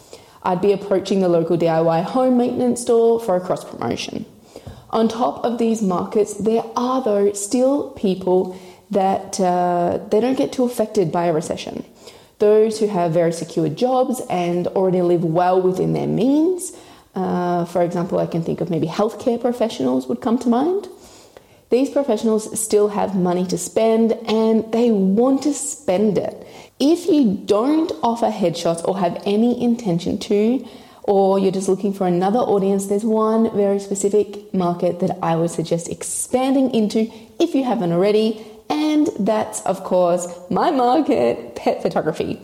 I'd be approaching the local DIY home maintenance store for a cross promotion. On top of these markets, there are though still people that uh, they don't get too affected by a recession. Those who have very secure jobs and already live well within their means. Uh, for example, I can think of maybe healthcare professionals would come to mind. These professionals still have money to spend and they want to spend it. If you don't offer headshots or have any intention to, or you're just looking for another audience, there's one very specific market that I would suggest expanding into if you haven't already, and that's, of course, my market, pet photography.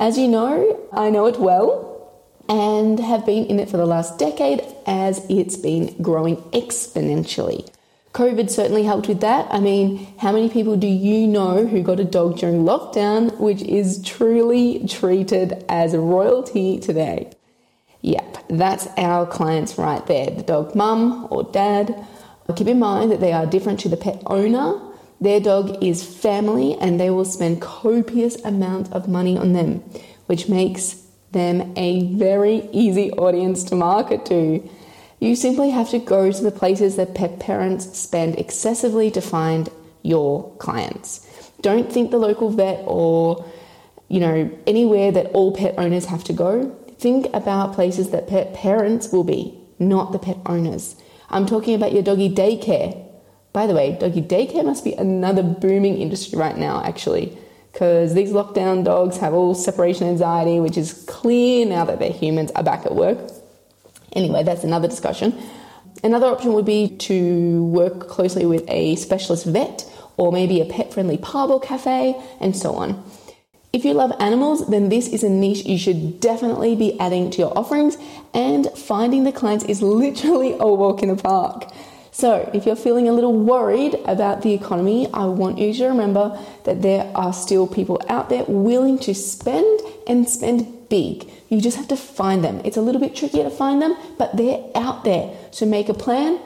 As you know, I know it well and have been in it for the last decade as it's been growing exponentially. COVID certainly helped with that. I mean, how many people do you know who got a dog during lockdown, which is truly treated as royalty today? Yep, that's our clients right there the dog mum or dad. Keep in mind that they are different to the pet owner. Their dog is family and they will spend copious amount of money on them, which makes them a very easy audience to market to. You simply have to go to the places that pet parents spend excessively to find your clients. Don't think the local vet or you know, anywhere that all pet owners have to go, think about places that pet parents will be, not the pet owners. I'm talking about your doggy daycare. By the way, doggy daycare must be another booming industry right now, actually, because these lockdown dogs have all separation anxiety, which is clear now that their humans are back at work. Anyway, that's another discussion. Another option would be to work closely with a specialist vet or maybe a pet friendly pub or cafe, and so on. If you love animals, then this is a niche you should definitely be adding to your offerings, and finding the clients is literally a walk in the park. So, if you're feeling a little worried about the economy, I want you to remember that there are still people out there willing to spend and spend big. You just have to find them. It's a little bit trickier to find them, but they're out there. So, make a plan,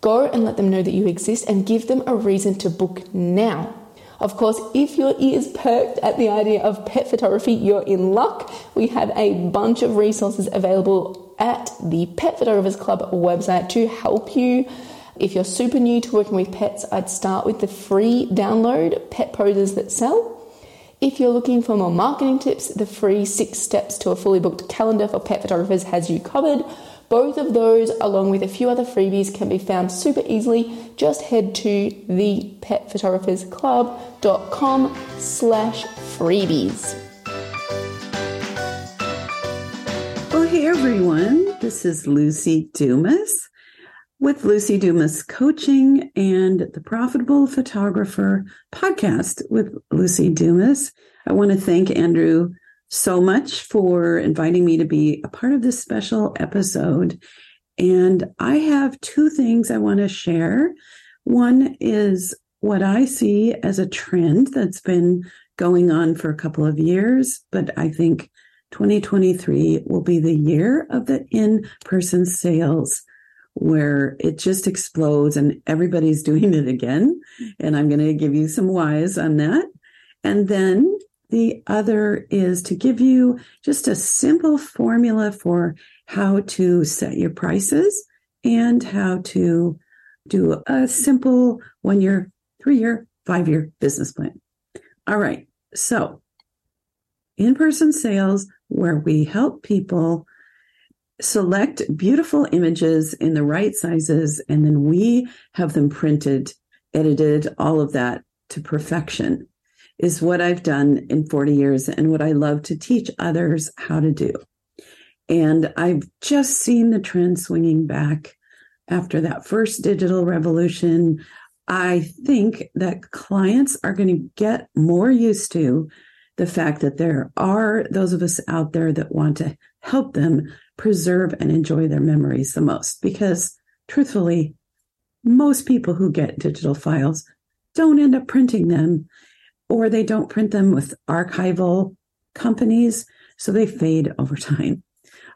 go and let them know that you exist, and give them a reason to book now. Of course, if your ears perked at the idea of pet photography, you're in luck. We have a bunch of resources available at the Pet Photographers Club website to help you. If you're super new to working with pets, I'd start with the free download, Pet Poses That Sell. If you're looking for more marketing tips, the free six steps to a fully booked calendar for pet photographers has you covered. Both of those, along with a few other freebies, can be found super easily. Just head to thepetphotographersclub.com slash freebies. Well, hey everyone, this is Lucy Dumas with Lucy Dumas Coaching and the Profitable Photographer podcast with Lucy Dumas. I want to thank Andrew so much for inviting me to be a part of this special episode. And I have two things I want to share. One is what I see as a trend that's been going on for a couple of years, but I think 2023 will be the year of the in person sales where it just explodes and everybody's [laughs] doing it again. And I'm going to give you some whys on that. And then the other is to give you just a simple formula for how to set your prices and how to do a simple one year, three year, five year business plan. All right. So, in person sales, where we help people select beautiful images in the right sizes, and then we have them printed, edited, all of that to perfection is what I've done in 40 years and what I love to teach others how to do. And I've just seen the trend swinging back after that first digital revolution. I think that clients are going to get more used to the fact that there are those of us out there that want to help them preserve and enjoy their memories the most. Because truthfully, most people who get digital files don't end up printing them or they don't print them with archival companies, so they fade over time.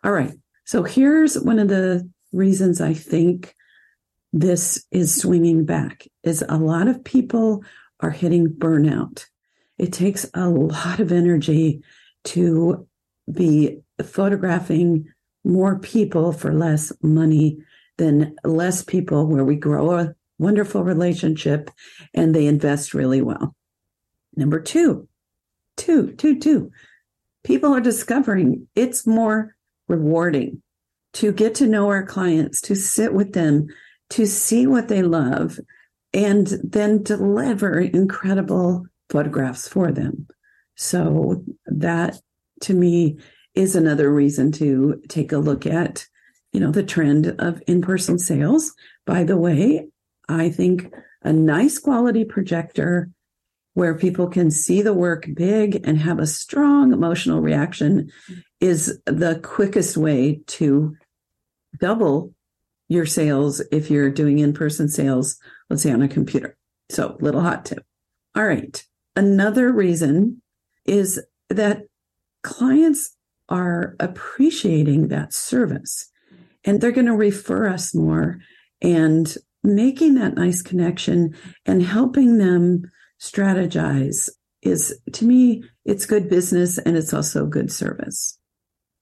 All right. So here's one of the reasons I think this is swinging back is a lot of people are hitting burnout. It takes a lot of energy to be photographing more people for less money than less people where we grow a wonderful relationship and they invest really well. Number two, two, two, two. People are discovering it's more rewarding to get to know our clients, to sit with them, to see what they love, and then deliver incredible photographs for them. So that to me is another reason to take a look at, you know, the trend of in-person sales. By the way, I think a nice quality projector where people can see the work big and have a strong emotional reaction is the quickest way to double your sales if you're doing in-person sales, let's say on a computer. So little hot tip. All right. Another reason is that clients are appreciating that service and they're going to refer us more and making that nice connection and helping them strategize is to me, it's good business and it's also good service.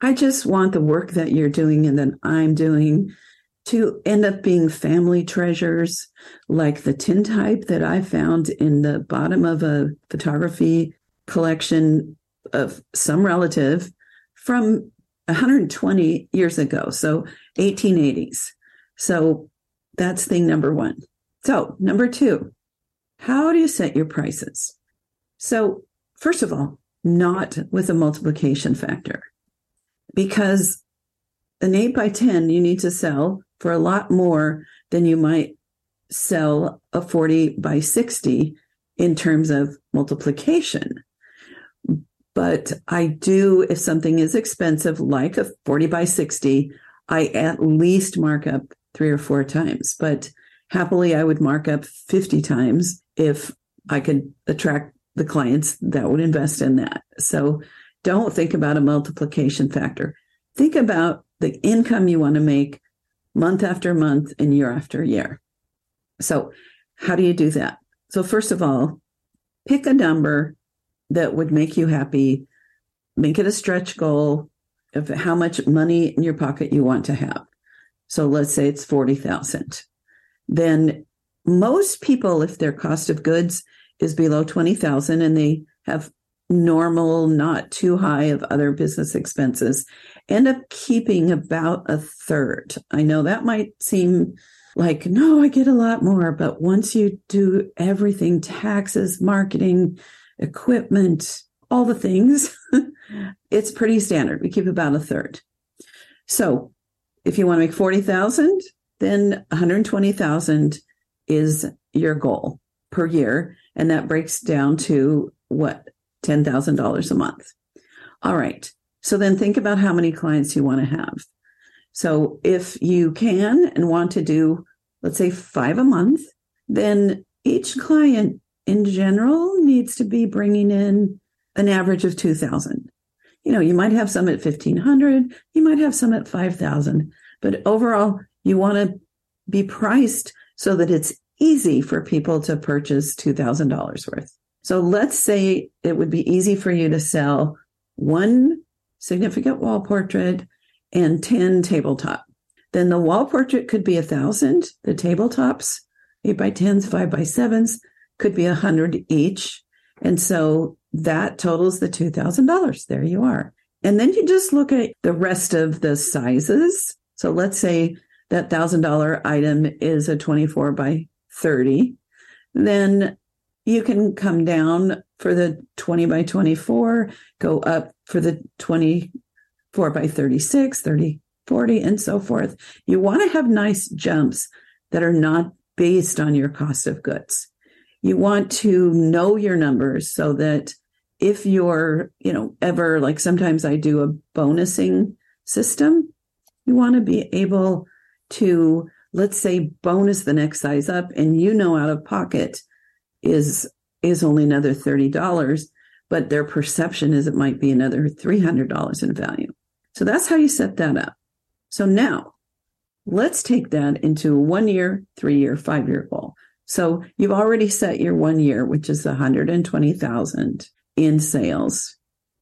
I just want the work that you're doing and that I'm doing to end up being family treasures like the tintype that I found in the bottom of a photography collection of some relative from 120 years ago, so 1880s. So that's thing number one. So, number two, how do you set your prices? So, first of all, not with a multiplication factor, because an 8 by 10 you need to sell for a lot more than you might sell a 40 by 60 in terms of multiplication. But I do, if something is expensive, like a 40 by 60, I at least mark up three or four times. But happily, I would mark up 50 times if I could attract the clients that would invest in that. So don't think about a multiplication factor. Think about the income you want to make month after month and year after year. So, how do you do that? So, first of all, pick a number that would make you happy, make it a stretch goal of how much money in your pocket you want to have. So, let's say it's 40,000. Then most people, if their cost of goods is below 20,000 and they have normal, not too high of other business expenses, end up keeping about a third. I know that might seem like, no, I get a lot more. But once you do everything taxes, marketing, equipment, all the things, [laughs] it's pretty standard. We keep about a third. So if you want to make 40,000, then 120,000 is your goal per year. And that breaks down to what? $10,000 a month. All right. So then think about how many clients you want to have. So if you can and want to do, let's say five a month, then each client in general needs to be bringing in an average of 2000. You know, you might have some at 1500, you might have some at 5000, but overall you want to be priced so that it's easy for people to purchase $2000 worth. So let's say it would be easy for you to sell one significant wall portrait and 10 tabletop. Then the wall portrait could be a thousand. The tabletops, eight by tens, five by sevens, could be a hundred each. And so that totals the $2,000. There you are. And then you just look at the rest of the sizes. So let's say that $1,000 item is a 24 by 30. Then you can come down for the 20 by 24, go up for the 24 by 36, 30, 40, and so forth. You want to have nice jumps that are not based on your cost of goods. You want to know your numbers so that if you're, you know, ever like sometimes I do a bonusing system, you want to be able to, let's say, bonus the next size up and you know out of pocket is is only another $30, but their perception is it might be another $300 in value. So that's how you set that up. So now let's take that into a one year, three year, five year goal. So you've already set your one year, which is 120,000 in sales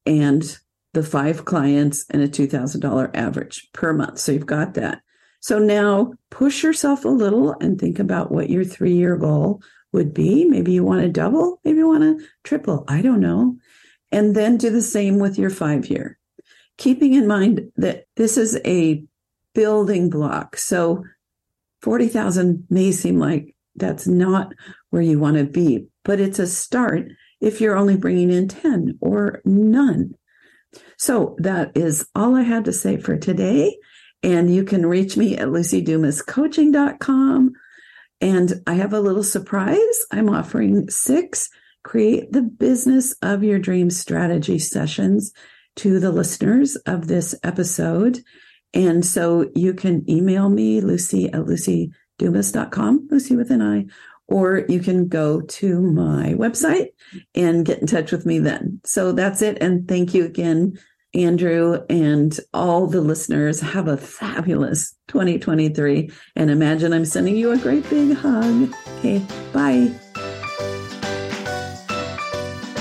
and the five clients and a $2,000 average per month. So you've got that. So now push yourself a little and think about what your three year goal would be. Maybe you want to double, maybe you want to triple. I don't know. And then do the same with your five year keeping in mind that this is a building block. So 40,000 may seem like that's not where you want to be, but it's a start if you're only bringing in 10 or none. So that is all I had to say for today. And you can reach me at lucydumascoaching.com. And I have a little surprise. I'm offering six create the business of your dream strategy sessions to the listeners of this episode. And so you can email me, Lucy at lucydumas.com, Lucy with an I, or you can go to my website and get in touch with me then. So that's it. And thank you again, Andrew, and all the listeners. Have a fabulous 2023. And imagine I'm sending you a great big hug. Okay, bye.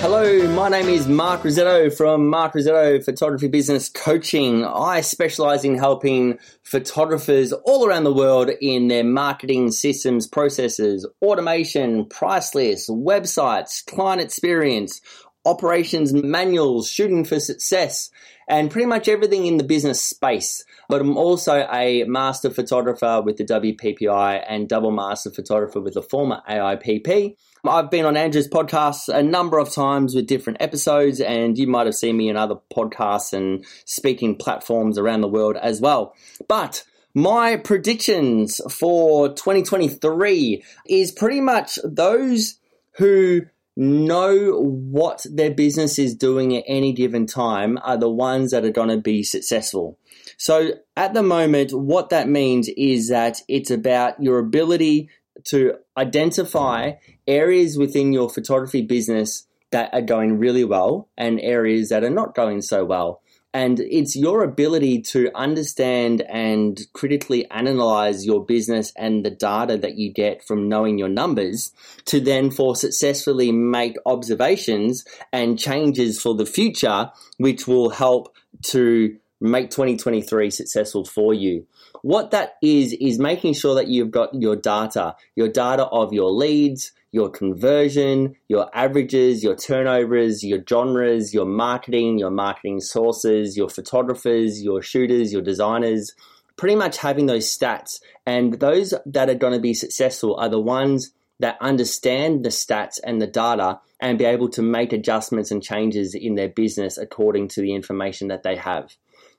Hello, my name is Mark Rosetto from Mark Rosetto Photography Business Coaching. I specialize in helping photographers all around the world in their marketing systems, processes, automation, price lists, websites, client experience, operations manuals, shooting for success, and pretty much everything in the business space. But I'm also a master photographer with the WPPI and double master photographer with the former AIPP. I've been on Andrew's podcast a number of times with different episodes, and you might have seen me in other podcasts and speaking platforms around the world as well. But my predictions for 2023 is pretty much those who know what their business is doing at any given time are the ones that are going to be successful. So at the moment, what that means is that it's about your ability to identify areas within your photography business that are going really well and areas that are not going so well. And it's your ability to understand and critically analyze your business and the data that you get from knowing your numbers to then for successfully make observations and changes for the future, which will help to make 2023 successful for you. What that is, is making sure that you've got your data, your data of your leads, your conversion, your averages, your turnovers, your genres, your marketing, your marketing sources, your photographers, your shooters, your designers, pretty much having those stats. And those that are going to be successful are the ones that understand the stats and the data and be able to make adjustments and changes in their business according to the information that they have.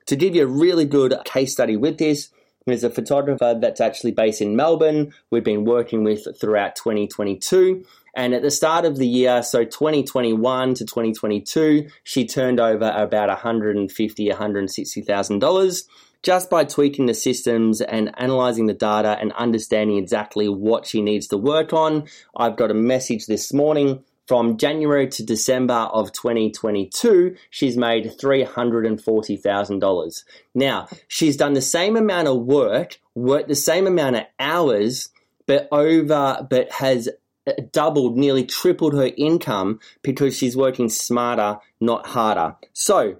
To give you a really good case study with this, there's a photographer that's actually based in Melbourne. We've been working with throughout 2022. And at the start of the year, so 2021 to 2022, she turned over about 150, 160,000 dollars just by tweaking the systems and analyzing the data and understanding exactly what she needs to work on. I've got a message this morning from January to December of 2022, she's made $340,000. Now, she's done the same amount of work, worked the same amount of hours, but over, but has uh, doubled, nearly tripled her income because she's working smarter, not harder. So,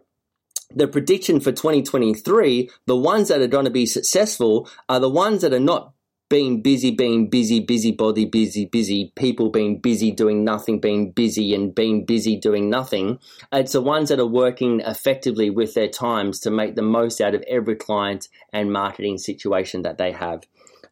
the prediction for 2023, the ones that are going to be successful are the ones that are not being busy, being busy, busybody, busy, busy, people being busy, doing nothing, being busy, and being busy, doing nothing. It's the ones that are working effectively with their times to make the most out of every client and marketing situation that they have.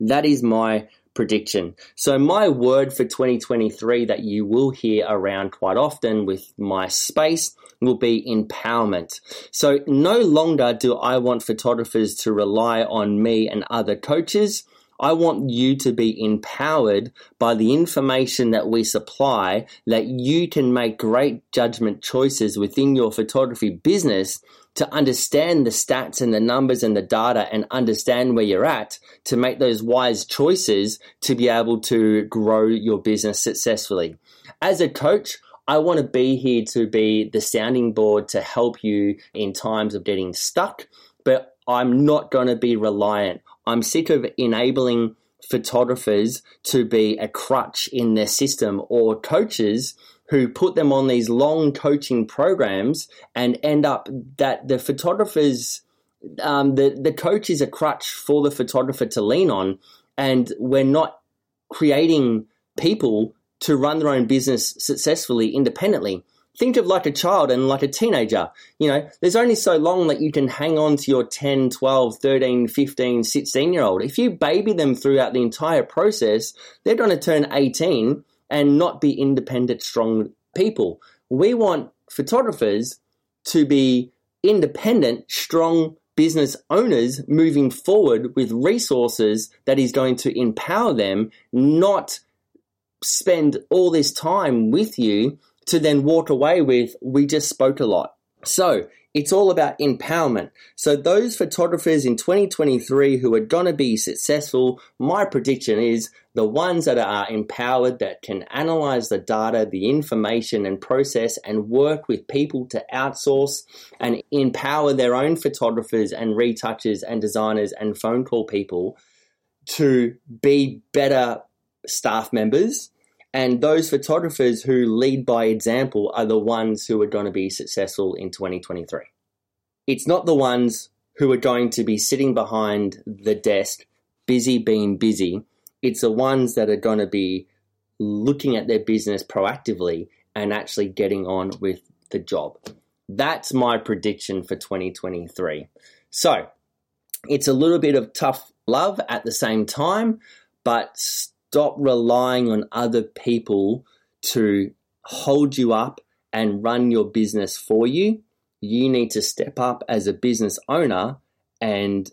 That is my prediction. So, my word for 2023 that you will hear around quite often with my space will be empowerment. So, no longer do I want photographers to rely on me and other coaches. I want you to be empowered by the information that we supply that you can make great judgment choices within your photography business to understand the stats and the numbers and the data and understand where you're at to make those wise choices to be able to grow your business successfully. As a coach, I want to be here to be the sounding board to help you in times of getting stuck, but I'm not going to be reliant I'm sick of enabling photographers to be a crutch in their system or coaches who put them on these long coaching programs and end up that the photographers um, the the coach is a crutch for the photographer to lean on. And we're not creating people to run their own business successfully independently think of like a child and like a teenager. You know, there's only so long that you can hang on to your 10, 12, 13, 15, 16 year old. If you baby them throughout the entire process, they're going to turn 18 and not be independent, strong people. We want photographers to be independent, strong business owners moving forward with resources that is going to empower them, not spend all this time with you to then walk away with, we just spoke a lot. So it's all about empowerment. So those photographers in 2023 who are going to be successful, my prediction is the ones that are empowered that can analyze the data, the information and process and work with people to outsource and empower their own photographers and retouchers and designers and phone call people to be better staff members and those photographers who lead by example are the ones who are going to be successful in 2023. It's not the ones who are going to be sitting behind the desk, busy being busy. It's the ones that are going to be looking at their business proactively and actually getting on with the job. That's my prediction for 2023. So it's a little bit of tough love at the same time, but stop relying on other people to hold you up and run your business for you. You need to step up as a business owner and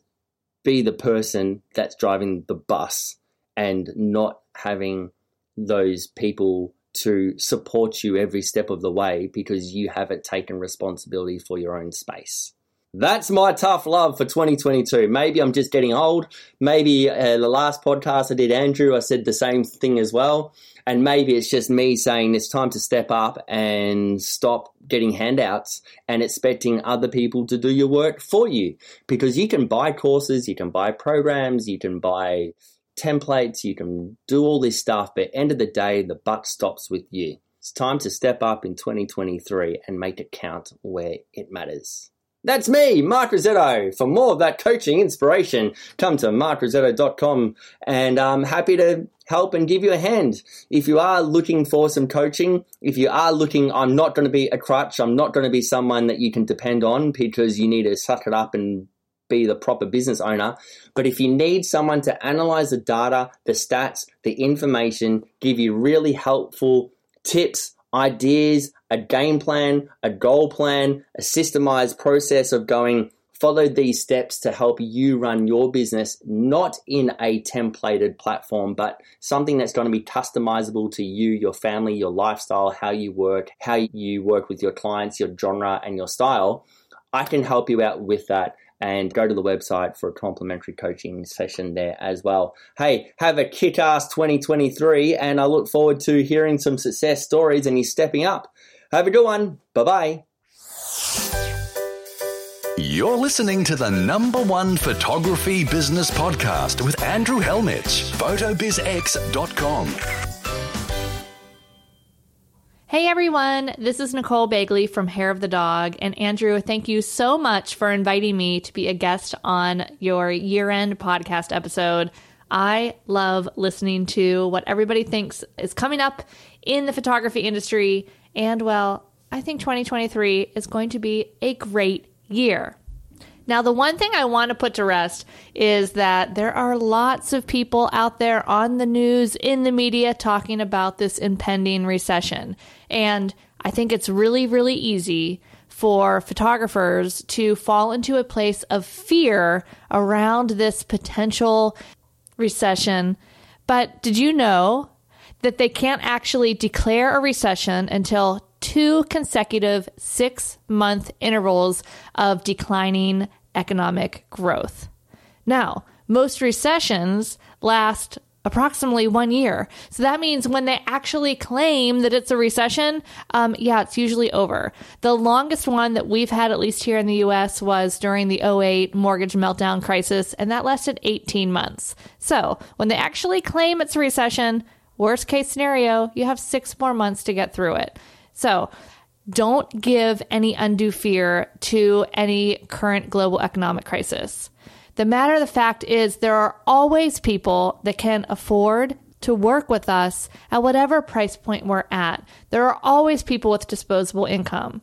be the person that's driving the bus and not having those people to support you every step of the way because you haven't taken responsibility for your own space. That's my tough love for 2022. Maybe I'm just getting old. Maybe uh, the last podcast I did, Andrew, I said the same thing as well. And maybe it's just me saying it's time to step up and stop getting handouts and expecting other people to do your work for you. Because you can buy courses, you can buy programs, you can buy templates, you can do all this stuff, but end of the day, the buck stops with you. It's time to step up in 2023 and make it count where it matters. That's me, Mark Rossetto. For more of that coaching inspiration, come to markrossetto.com and I'm happy to help and give you a hand. If you are looking for some coaching, if you are looking, I'm not going to be a crutch, I'm not going to be someone that you can depend on because you need to suck it up and be the proper business owner. But if you need someone to analyze the data, the stats, the information, give you really helpful tips, ideas, a game plan, a goal plan, a systemized process of going, follow these steps to help you run your business, not in a templated platform, but something that's going to be customizable to you, your family, your lifestyle, how you work, how you work with your clients, your genre, and your style. I can help you out with that and go to the website for a complimentary coaching session there as well. Hey, have a kick ass 2023, and I look forward to hearing some success stories and you stepping up. Have a good one. Bye bye. You're listening to the number one photography business podcast with Andrew Hellmich, photobizx.com. Hey everyone, this is Nicole Begley from Hair of the Dog. And Andrew, thank you so much for inviting me to be a guest on your year end podcast episode. I love listening to what everybody thinks is coming up in the photography industry. And well, I think 2023 is going to be a great year. Now, the one thing I want to put to rest is that there are lots of people out there on the news, in the media, talking about this impending recession. And I think it's really, really easy for photographers to fall into a place of fear around this potential recession. But did you know that they can't actually declare a recession until two consecutive six month intervals of declining economic growth. Now, most recessions last approximately one year. So that means when they actually claim that it's a recession, um, yeah, it's usually over. The longest one that we've had, at least here in the US, was during the 08 mortgage meltdown crisis, and that lasted 18 months. So when they actually claim it's a recession, worst case scenario, you have six more months to get through it. So don't give any undue fear to any current global economic crisis. The matter of the fact is, there are always people that can afford to work with us at whatever price point we're at. There are always people with disposable income.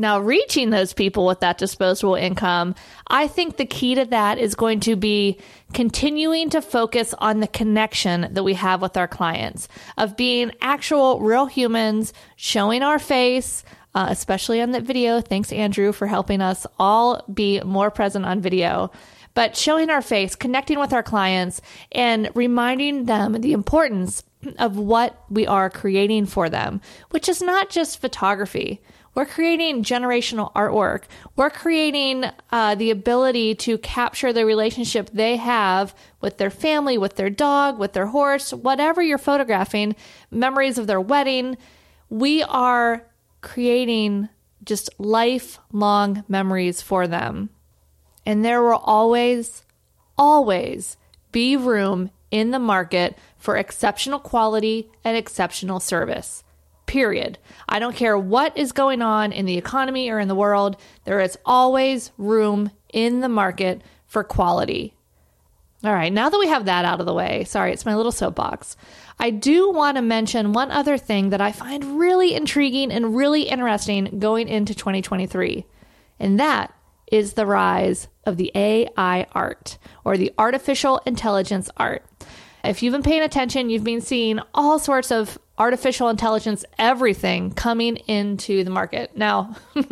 Now, reaching those people with that disposable income, I think the key to that is going to be continuing to focus on the connection that we have with our clients, of being actual real humans, showing our face, uh, especially on that video. Thanks, Andrew, for helping us all be more present on video. But showing our face, connecting with our clients, and reminding them the importance of what we are creating for them, which is not just photography. We're creating generational artwork. We're creating uh, the ability to capture the relationship they have with their family, with their dog, with their horse, whatever you're photographing, memories of their wedding. We are creating just lifelong memories for them. And there will always, always be room in the market for exceptional quality and exceptional service period. I don't care what is going on in the economy or in the world, there is always room in the market for quality. All right, now that we have that out of the way, sorry, it's my little soapbox. I do want to mention one other thing that I find really intriguing and really interesting going into 2023, and that is the rise of the AI art or the artificial intelligence art. If you've been paying attention, you've been seeing all sorts of artificial intelligence, everything coming into the market. Now, [laughs]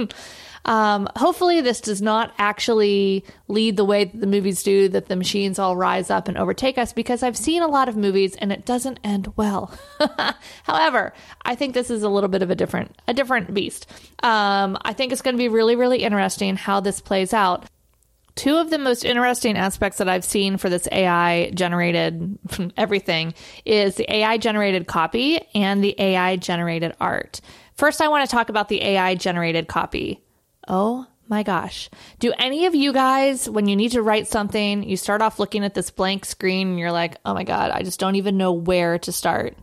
Um, hopefully, this does not actually lead the way that the movies do, that the machines all rise up and overtake us, because I've seen a lot of movies and it doesn't end well. [laughs] However, I think this is a little bit of a different, a different beast. Um, I think it's going to be really, really interesting how this plays out. Two of the most interesting aspects that I've seen for this AI generated [laughs] everything is the AI generated copy and the AI generated art. First, I want to talk about the AI generated copy. Oh my gosh. Do any of you guys, when you need to write something, you start off looking at this blank screen and you're like, oh my God, I just don't even know where to start?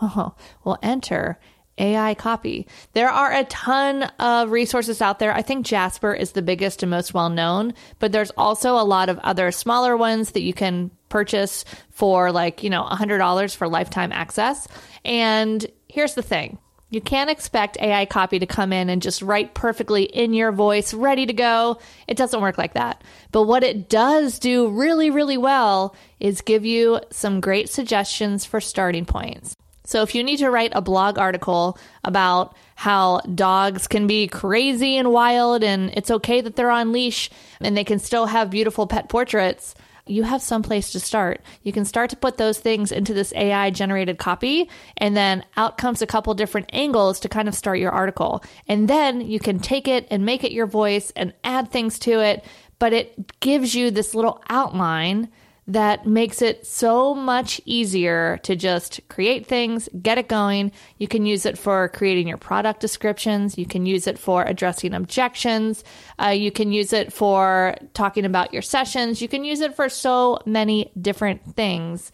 Oh, [laughs] well, enter AI copy. There are a ton of resources out there. I think Jasper is the biggest and most well known, but there's also a lot of other smaller ones that you can purchase for like, you know, $100 for lifetime access. And here's the thing you can't expect AI copy to come in and just write perfectly in your voice, ready to go. It doesn't work like that. But what it does do really, really well is give you some great suggestions for starting points. So if you need to write a blog article about how dogs can be crazy and wild and it's okay that they're on leash and they can still have beautiful pet portraits, you have some place to start. You can start to put those things into this AI generated copy, and then out comes a couple different angles to kind of start your article. And then you can take it and make it your voice and add things to it, but it gives you this little outline that makes it so much easier to just create things, get it going. You can use it for creating your product descriptions. You can use it for addressing objections. Uh, you can use it for talking about your sessions. You can use it for so many different things.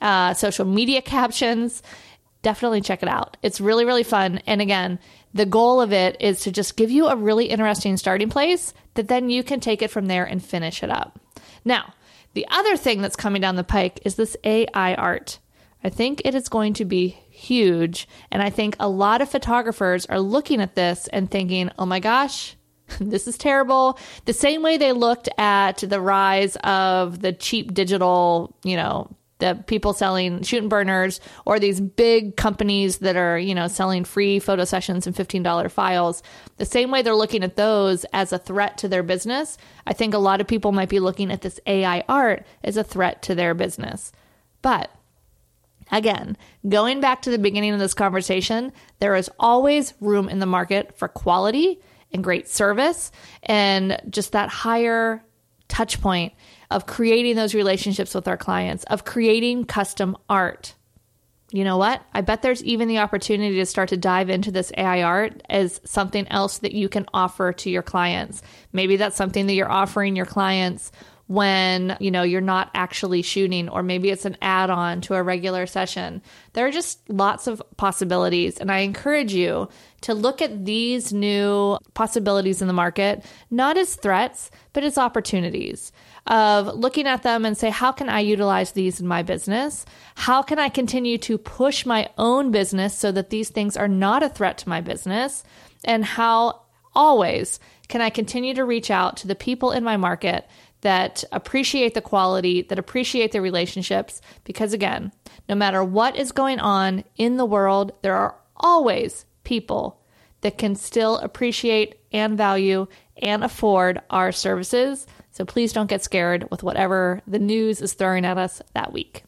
Uh, social media [laughs] captions. Definitely check it out. It's really, really fun. And again, the goal of it is to just give you a really interesting starting place that then you can take it from there and finish it up. Now, the other thing that's coming down the pike is this AI art. I think it is going to be huge. And I think a lot of photographers are looking at this and thinking, oh my gosh, [laughs] this is terrible. The same way they looked at the rise of the cheap digital, you know, the people selling shoot and burners or these big companies that are, you know, selling free photo sessions and $15 files. The same way they're looking at those as a threat to their business, I think a lot of people might be looking at this AI art as a threat to their business. But Again, going back to the beginning of this conversation, there is always room in the market for quality and great service and just that higher touch point of creating those relationships with our clients, of creating custom art. You know what? I bet there's even the opportunity to start to dive into this AI art as something else that you can offer to your clients. Maybe that's something that you're offering your clients when you know you're not actually shooting or maybe it's an add-on to a regular session there are just lots of possibilities and i encourage you to look at these new possibilities in the market not as threats but as opportunities of looking at them and say, how can I utilize these in my business? How can I continue to push my own business so that these things are not a threat to my business? And how always can I continue to reach out to the people in my market that appreciate the quality, that appreciate the relationships? Because again, no matter what is going on in the world, there are always people that can still appreciate and value and afford our services. So please don't get scared with whatever the news is throwing at us that week.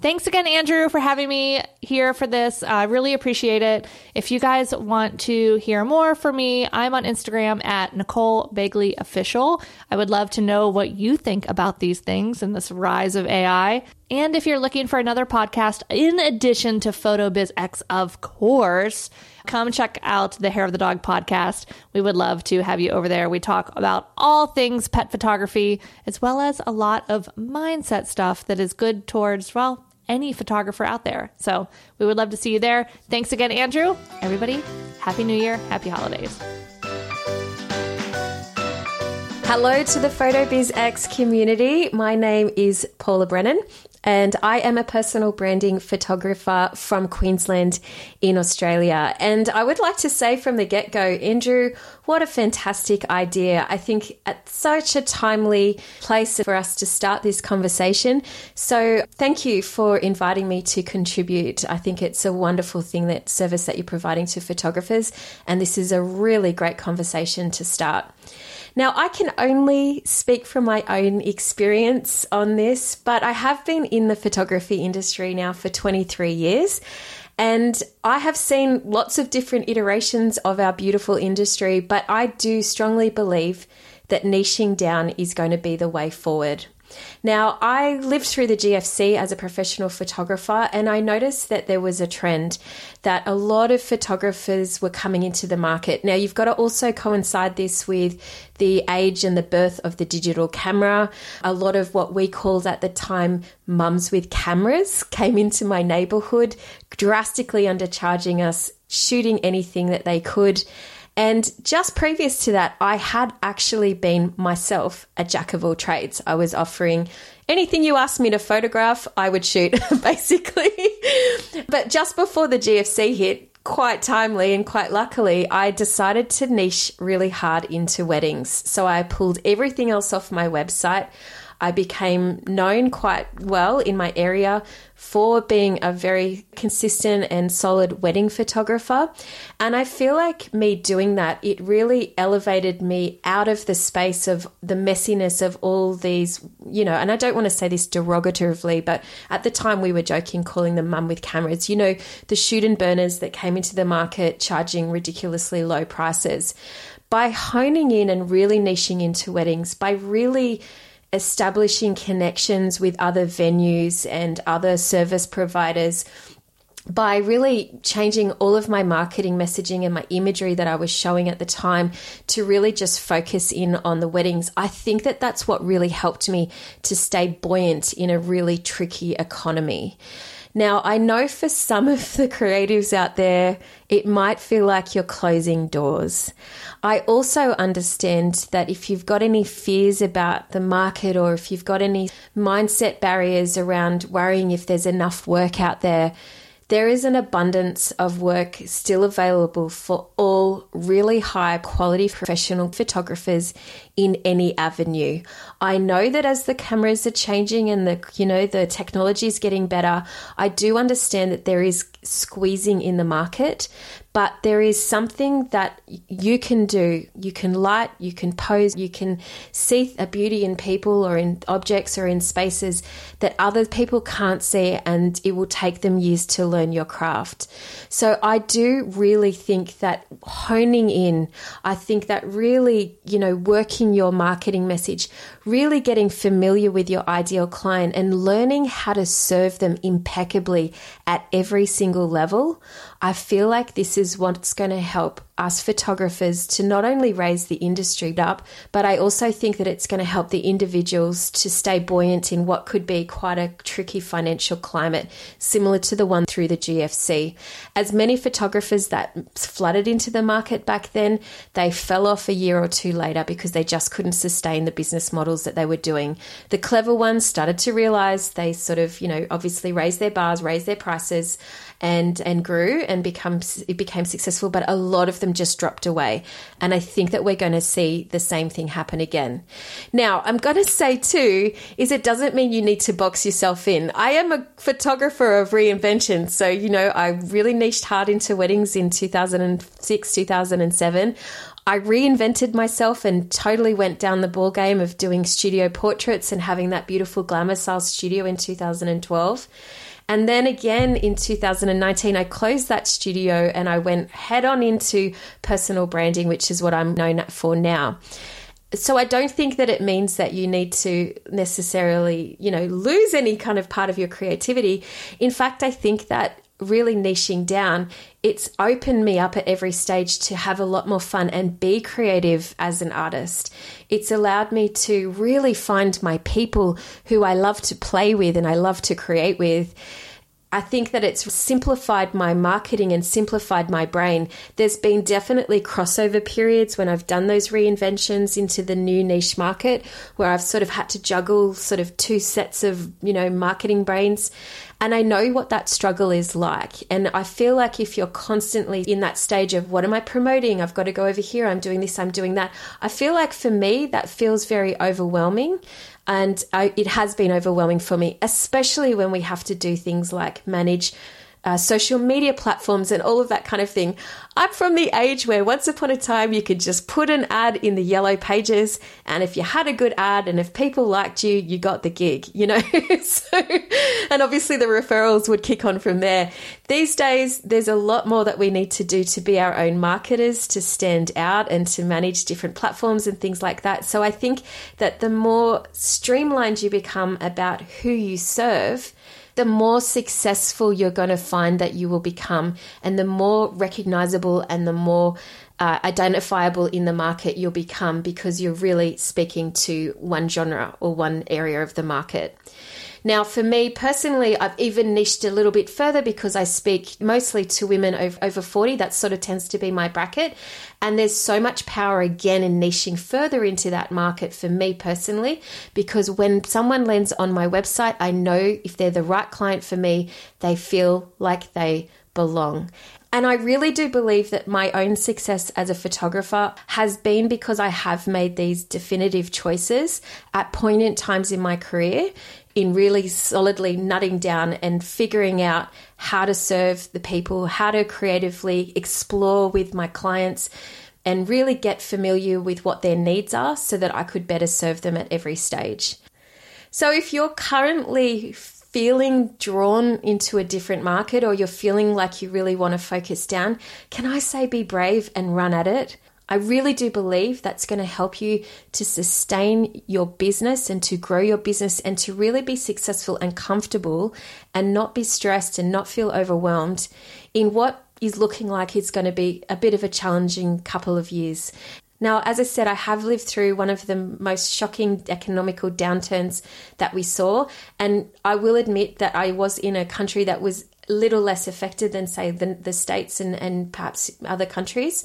Thanks again, Andrew, for having me here for this. I really appreciate it. If you guys want to hear more from me, I'm on Instagram at Nicole Begley Official. I would love to know what you think about these things and this rise of AI. And if you're looking for another podcast, in addition to PhotoBizX, of course, come check out the Hair of the Dog podcast. We would love to have you over there. We talk about all things pet photography, as well as a lot of mindset stuff that is good towards, well, any photographer out there. So we would love to see you there. Thanks again, Andrew. Everybody, Happy New Year, Happy Holidays. Hello to the PhotoBizX community. My name is Paula Brennan and I am a personal branding photographer from Queensland in Australia. And I would like to say from the get go, Andrew, what a fantastic idea. I think at such a timely place for us to start this conversation. So thank you for inviting me to contribute. I think it's a wonderful thing that service that you're providing to photographers. And this is a really great conversation to start. Now, I can only speak from my own experience on this, but I have been in the photography industry now for 23 years. And I have seen lots of different iterations of our beautiful industry, but I do strongly believe that niching down is going to be the way forward. Now, I lived through the GFC as a professional photographer, and I noticed that there was a trend that a lot of photographers were coming into the market. Now, you've got to also coincide this with the age and the birth of the digital camera. A lot of what we called at the time mums with cameras came into my neighborhood, drastically undercharging us, shooting anything that they could. And just previous to that, I had actually been myself a jack of all trades. I was offering anything you asked me to photograph, I would shoot, [laughs] basically. but just before the GFC hit, quite timely and quite luckily, I decided to niche really hard into weddings. So I pulled everything else off my website. I became known quite well in my area for being a very consistent and solid wedding photographer. And I feel like me doing that, it really elevated me out of the space of the messiness of all these, you know, and I don't want to say this derogatively, but at the time we were joking calling them mum with cameras, you know, the shoot and burners that came into the market charging ridiculously low prices. By honing in and really niching into weddings, by really establishing connections with other venues and other service providers by really changing all of my marketing messaging and my imagery that I was showing at the time to really just focus in on the weddings. I think that that's what really helped me to stay buoyant in a really tricky economy. Now, I know for some of the creatives out there, it might feel like you're closing doors. I also understand that if you've got any fears about the market or if you've got any mindset barriers around worrying if there's enough work out there, there is an abundance of work still available for all really high quality professional photographers in any avenue. I know that as the cameras are changing and the you know the technology is getting better, I do understand that there is squeezing in the market, but there is something that you can do. You can light, you can pose, you can see a beauty in people or in objects or in spaces that other people can't see, and it will take them years to learn your craft. So I do really think that honing in, I think that really, you know, working your marketing message, really getting familiar with your ideal client and learning how to serve them impeccably at every single level. I feel like this is what's going to help us photographers to not only raise the industry up, but I also think that it's going to help the individuals to stay buoyant in what could be quite a tricky financial climate, similar to the one through the GFC. As many photographers that flooded into the market back then, they fell off a year or two later because they just couldn't sustain the business models that they were doing. The clever ones started to realize they sort of, you know, obviously raised their bars, raised their prices, and and grew and become it became successful. But a lot of them just dropped away. And I think that we're going to see the same thing happen again. Now, I'm going to say too, is it doesn't mean you need to box yourself in. I am a photographer of reinvention. So, you know, I really niched hard into weddings in 2006, 2007. I reinvented myself and totally went down the ball game of doing studio portraits and having that beautiful glamour style studio in 2012. And then again in 2019, I closed that studio and I went head on into personal branding, which is what I'm known for now. So I don't think that it means that you need to necessarily, you know, lose any kind of part of your creativity. In fact, I think that really niching down, it's opened me up at every stage to have a lot more fun and be creative as an artist. It's allowed me to really find my people who I love to play with and I love to create with. I think that it's simplified my marketing and simplified my brain. There's been definitely crossover periods when I've done those reinventions into the new niche market where I've sort of had to juggle sort of two sets of, you know, marketing brains. And I know what that struggle is like. And I feel like if you're constantly in that stage of what am I promoting? I've got to go over here. I'm doing this. I'm doing that. I feel like for me, that feels very overwhelming. And I, it has been overwhelming for me, especially when we have to do things like manage uh, social media platforms and all of that kind of thing. I'm from the age where once upon a time you could just put an ad in the yellow pages, and if you had a good ad and if people liked you, you got the gig, you know? [laughs] so, and obviously the referrals would kick on from there. These days, there's a lot more that we need to do to be our own marketers, to stand out and to manage different platforms and things like that. So I think that the more streamlined you become about who you serve, the more successful you're going to find that you will become, and the more recognizable and the more uh, identifiable in the market you'll become because you're really speaking to one genre or one area of the market. Now, for me personally, I've even niched a little bit further because I speak mostly to women over, over 40. That sort of tends to be my bracket. And there's so much power again in niching further into that market for me personally, because when someone lands on my website, I know if they're the right client for me, they feel like they belong. And I really do believe that my own success as a photographer has been because I have made these definitive choices at poignant times in my career in really solidly nutting down and figuring out how to serve the people, how to creatively explore with my clients, and really get familiar with what their needs are so that I could better serve them at every stage. So, if you're currently feeling drawn into a different market or you're feeling like you really want to focus down, can I say be brave and run at it? I really do believe that's going to help you to sustain your business and to grow your business and to really be successful and comfortable and not be stressed and not feel overwhelmed in what is looking like it's going to be a bit of a challenging couple of years. Now, as I said, I have lived through one of the most shocking economical downturns that we saw, and I will admit that I was in a country that was little less affected than, say, the, the States and, and perhaps other countries.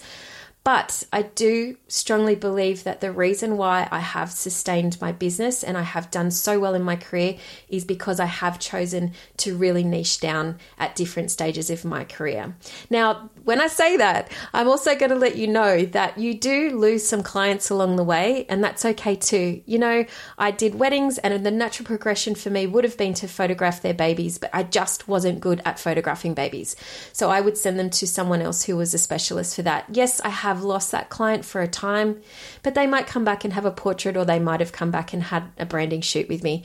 But I do strongly believe that the reason why I have sustained my business and I have done so well in my career is because I have chosen to really niche down at different stages of my career. Now, when I say that, I'm also going to let you know that you do lose some clients along the way, and that's okay too. You know, I did weddings, and the natural progression for me would have been to photograph their babies, but I just wasn't good at photographing babies. So I would send them to someone else who was a specialist for that. Yes, I have lost that client for a time, but they might come back and have a portrait, or they might have come back and had a branding shoot with me.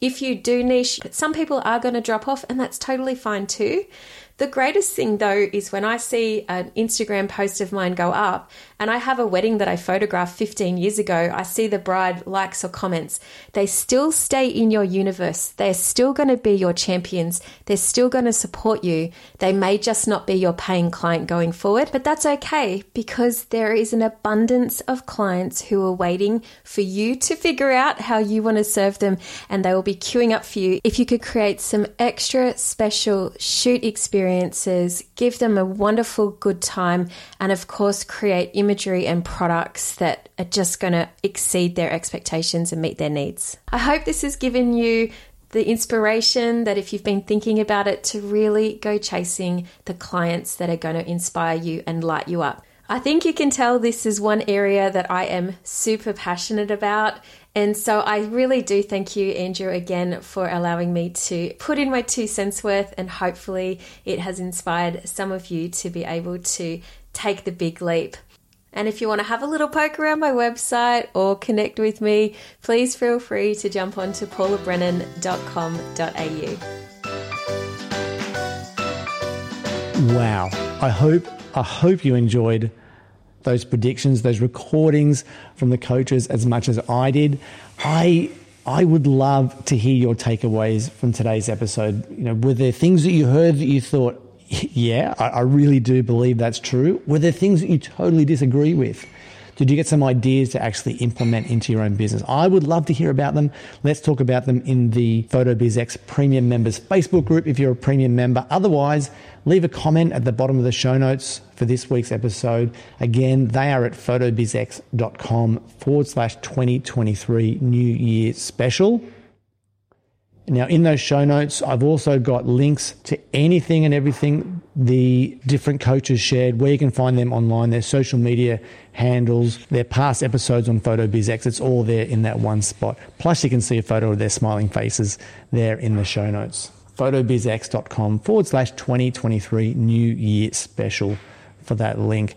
If you do niche, some people are going to drop off, and that's totally fine too. The greatest thing though is when I see an Instagram post of mine go up and I have a wedding that I photographed 15 years ago, I see the bride likes or comments. They still stay in your universe. They're still going to be your champions. They're still going to support you. They may just not be your paying client going forward, but that's okay because there is an abundance of clients who are waiting for you to figure out how you want to serve them and they will be queuing up for you. If you could create some extra special shoot experiences, give them a wonderful good time, and of course, create imagery and products that are just going to exceed their expectations and meet their needs. I hope this has given you the inspiration that if you've been thinking about it to really go chasing the clients that are going to inspire you and light you up. I think you can tell this is one area that I am super passionate about. And so I really do thank you, Andrew, again for allowing me to put in my two cents worth. And hopefully, it has inspired some of you to be able to take the big leap. And if you want to have a little poke around my website or connect with me, please feel free to jump on onto paulabrennan.com.au. Wow. I hope I hope you enjoyed those predictions, those recordings from the coaches as much as I did. I I would love to hear your takeaways from today's episode. You know, were there things that you heard that you thought, yeah, I, I really do believe that's true? Were there things that you totally disagree with? Did you get some ideas to actually implement into your own business? I would love to hear about them. Let's talk about them in the PhotoBizX Premium Members Facebook group if you're a premium member. Otherwise, leave a comment at the bottom of the show notes for this week's episode. Again, they are at photobizx.com forward slash 2023 New Year Special. Now, in those show notes, I've also got links to anything and everything the different coaches shared, where you can find them online, their social media handles, their past episodes on PhotoBizX. It's all there in that one spot. Plus, you can see a photo of their smiling faces there in the show notes. photobizx.com forward slash 2023 New Year Special for that link.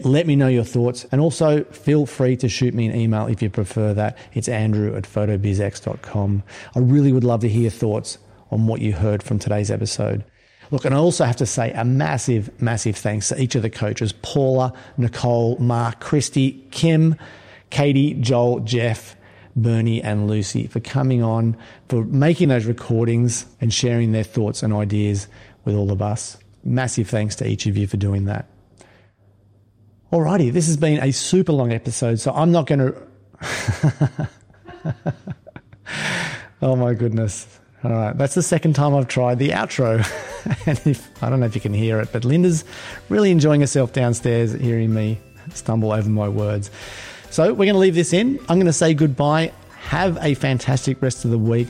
Let me know your thoughts. And also feel free to shoot me an email if you prefer that. It's andrew at photobizx.com. I really would love to hear thoughts on what you heard from today's episode. Look, and I also have to say a massive, massive thanks to each of the coaches Paula, Nicole, Mark, Christy, Kim, Katie, Johl, Jeff, Bernie, and Lucy for coming on, for making those recordings and sharing their thoughts and ideas with all of us. Massive thanks to each of you for doing that. Alrighty, this has been a super long episode, so I'm not going [laughs] to. oh my goodness. All right, that's the second time I've tried the outro. [laughs] and if, I don't know if you can hear it, but Linda's really enjoying herself downstairs hearing me stumble over my words. So we're going to leave this in. I'm going to say goodbye. Have a fantastic rest of the week.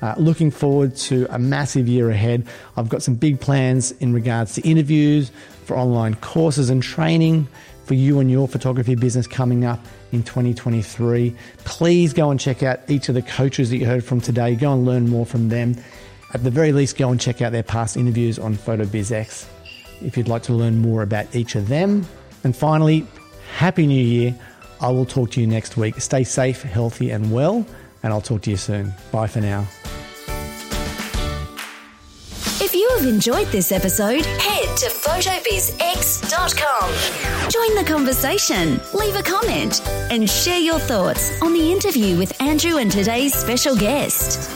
Uh, looking forward to a massive year ahead. I've got some big plans in regards to interviews, for online courses and training for you and your photography business coming up in 2023. Please go and check out each of the coaches that you heard from today. Go and learn more from them. At the very least, go and check out their past interviews on PhotoBizX if you'd like to learn more about each of them. And finally, Happy New Year. I will talk to you next week. Stay safe, healthy, and well, and I'll talk to you soon. Bye for now. You have enjoyed this episode, head to photobizx.com. Join the conversation, leave a comment, and share your thoughts on the interview with Andrew and today's special guest.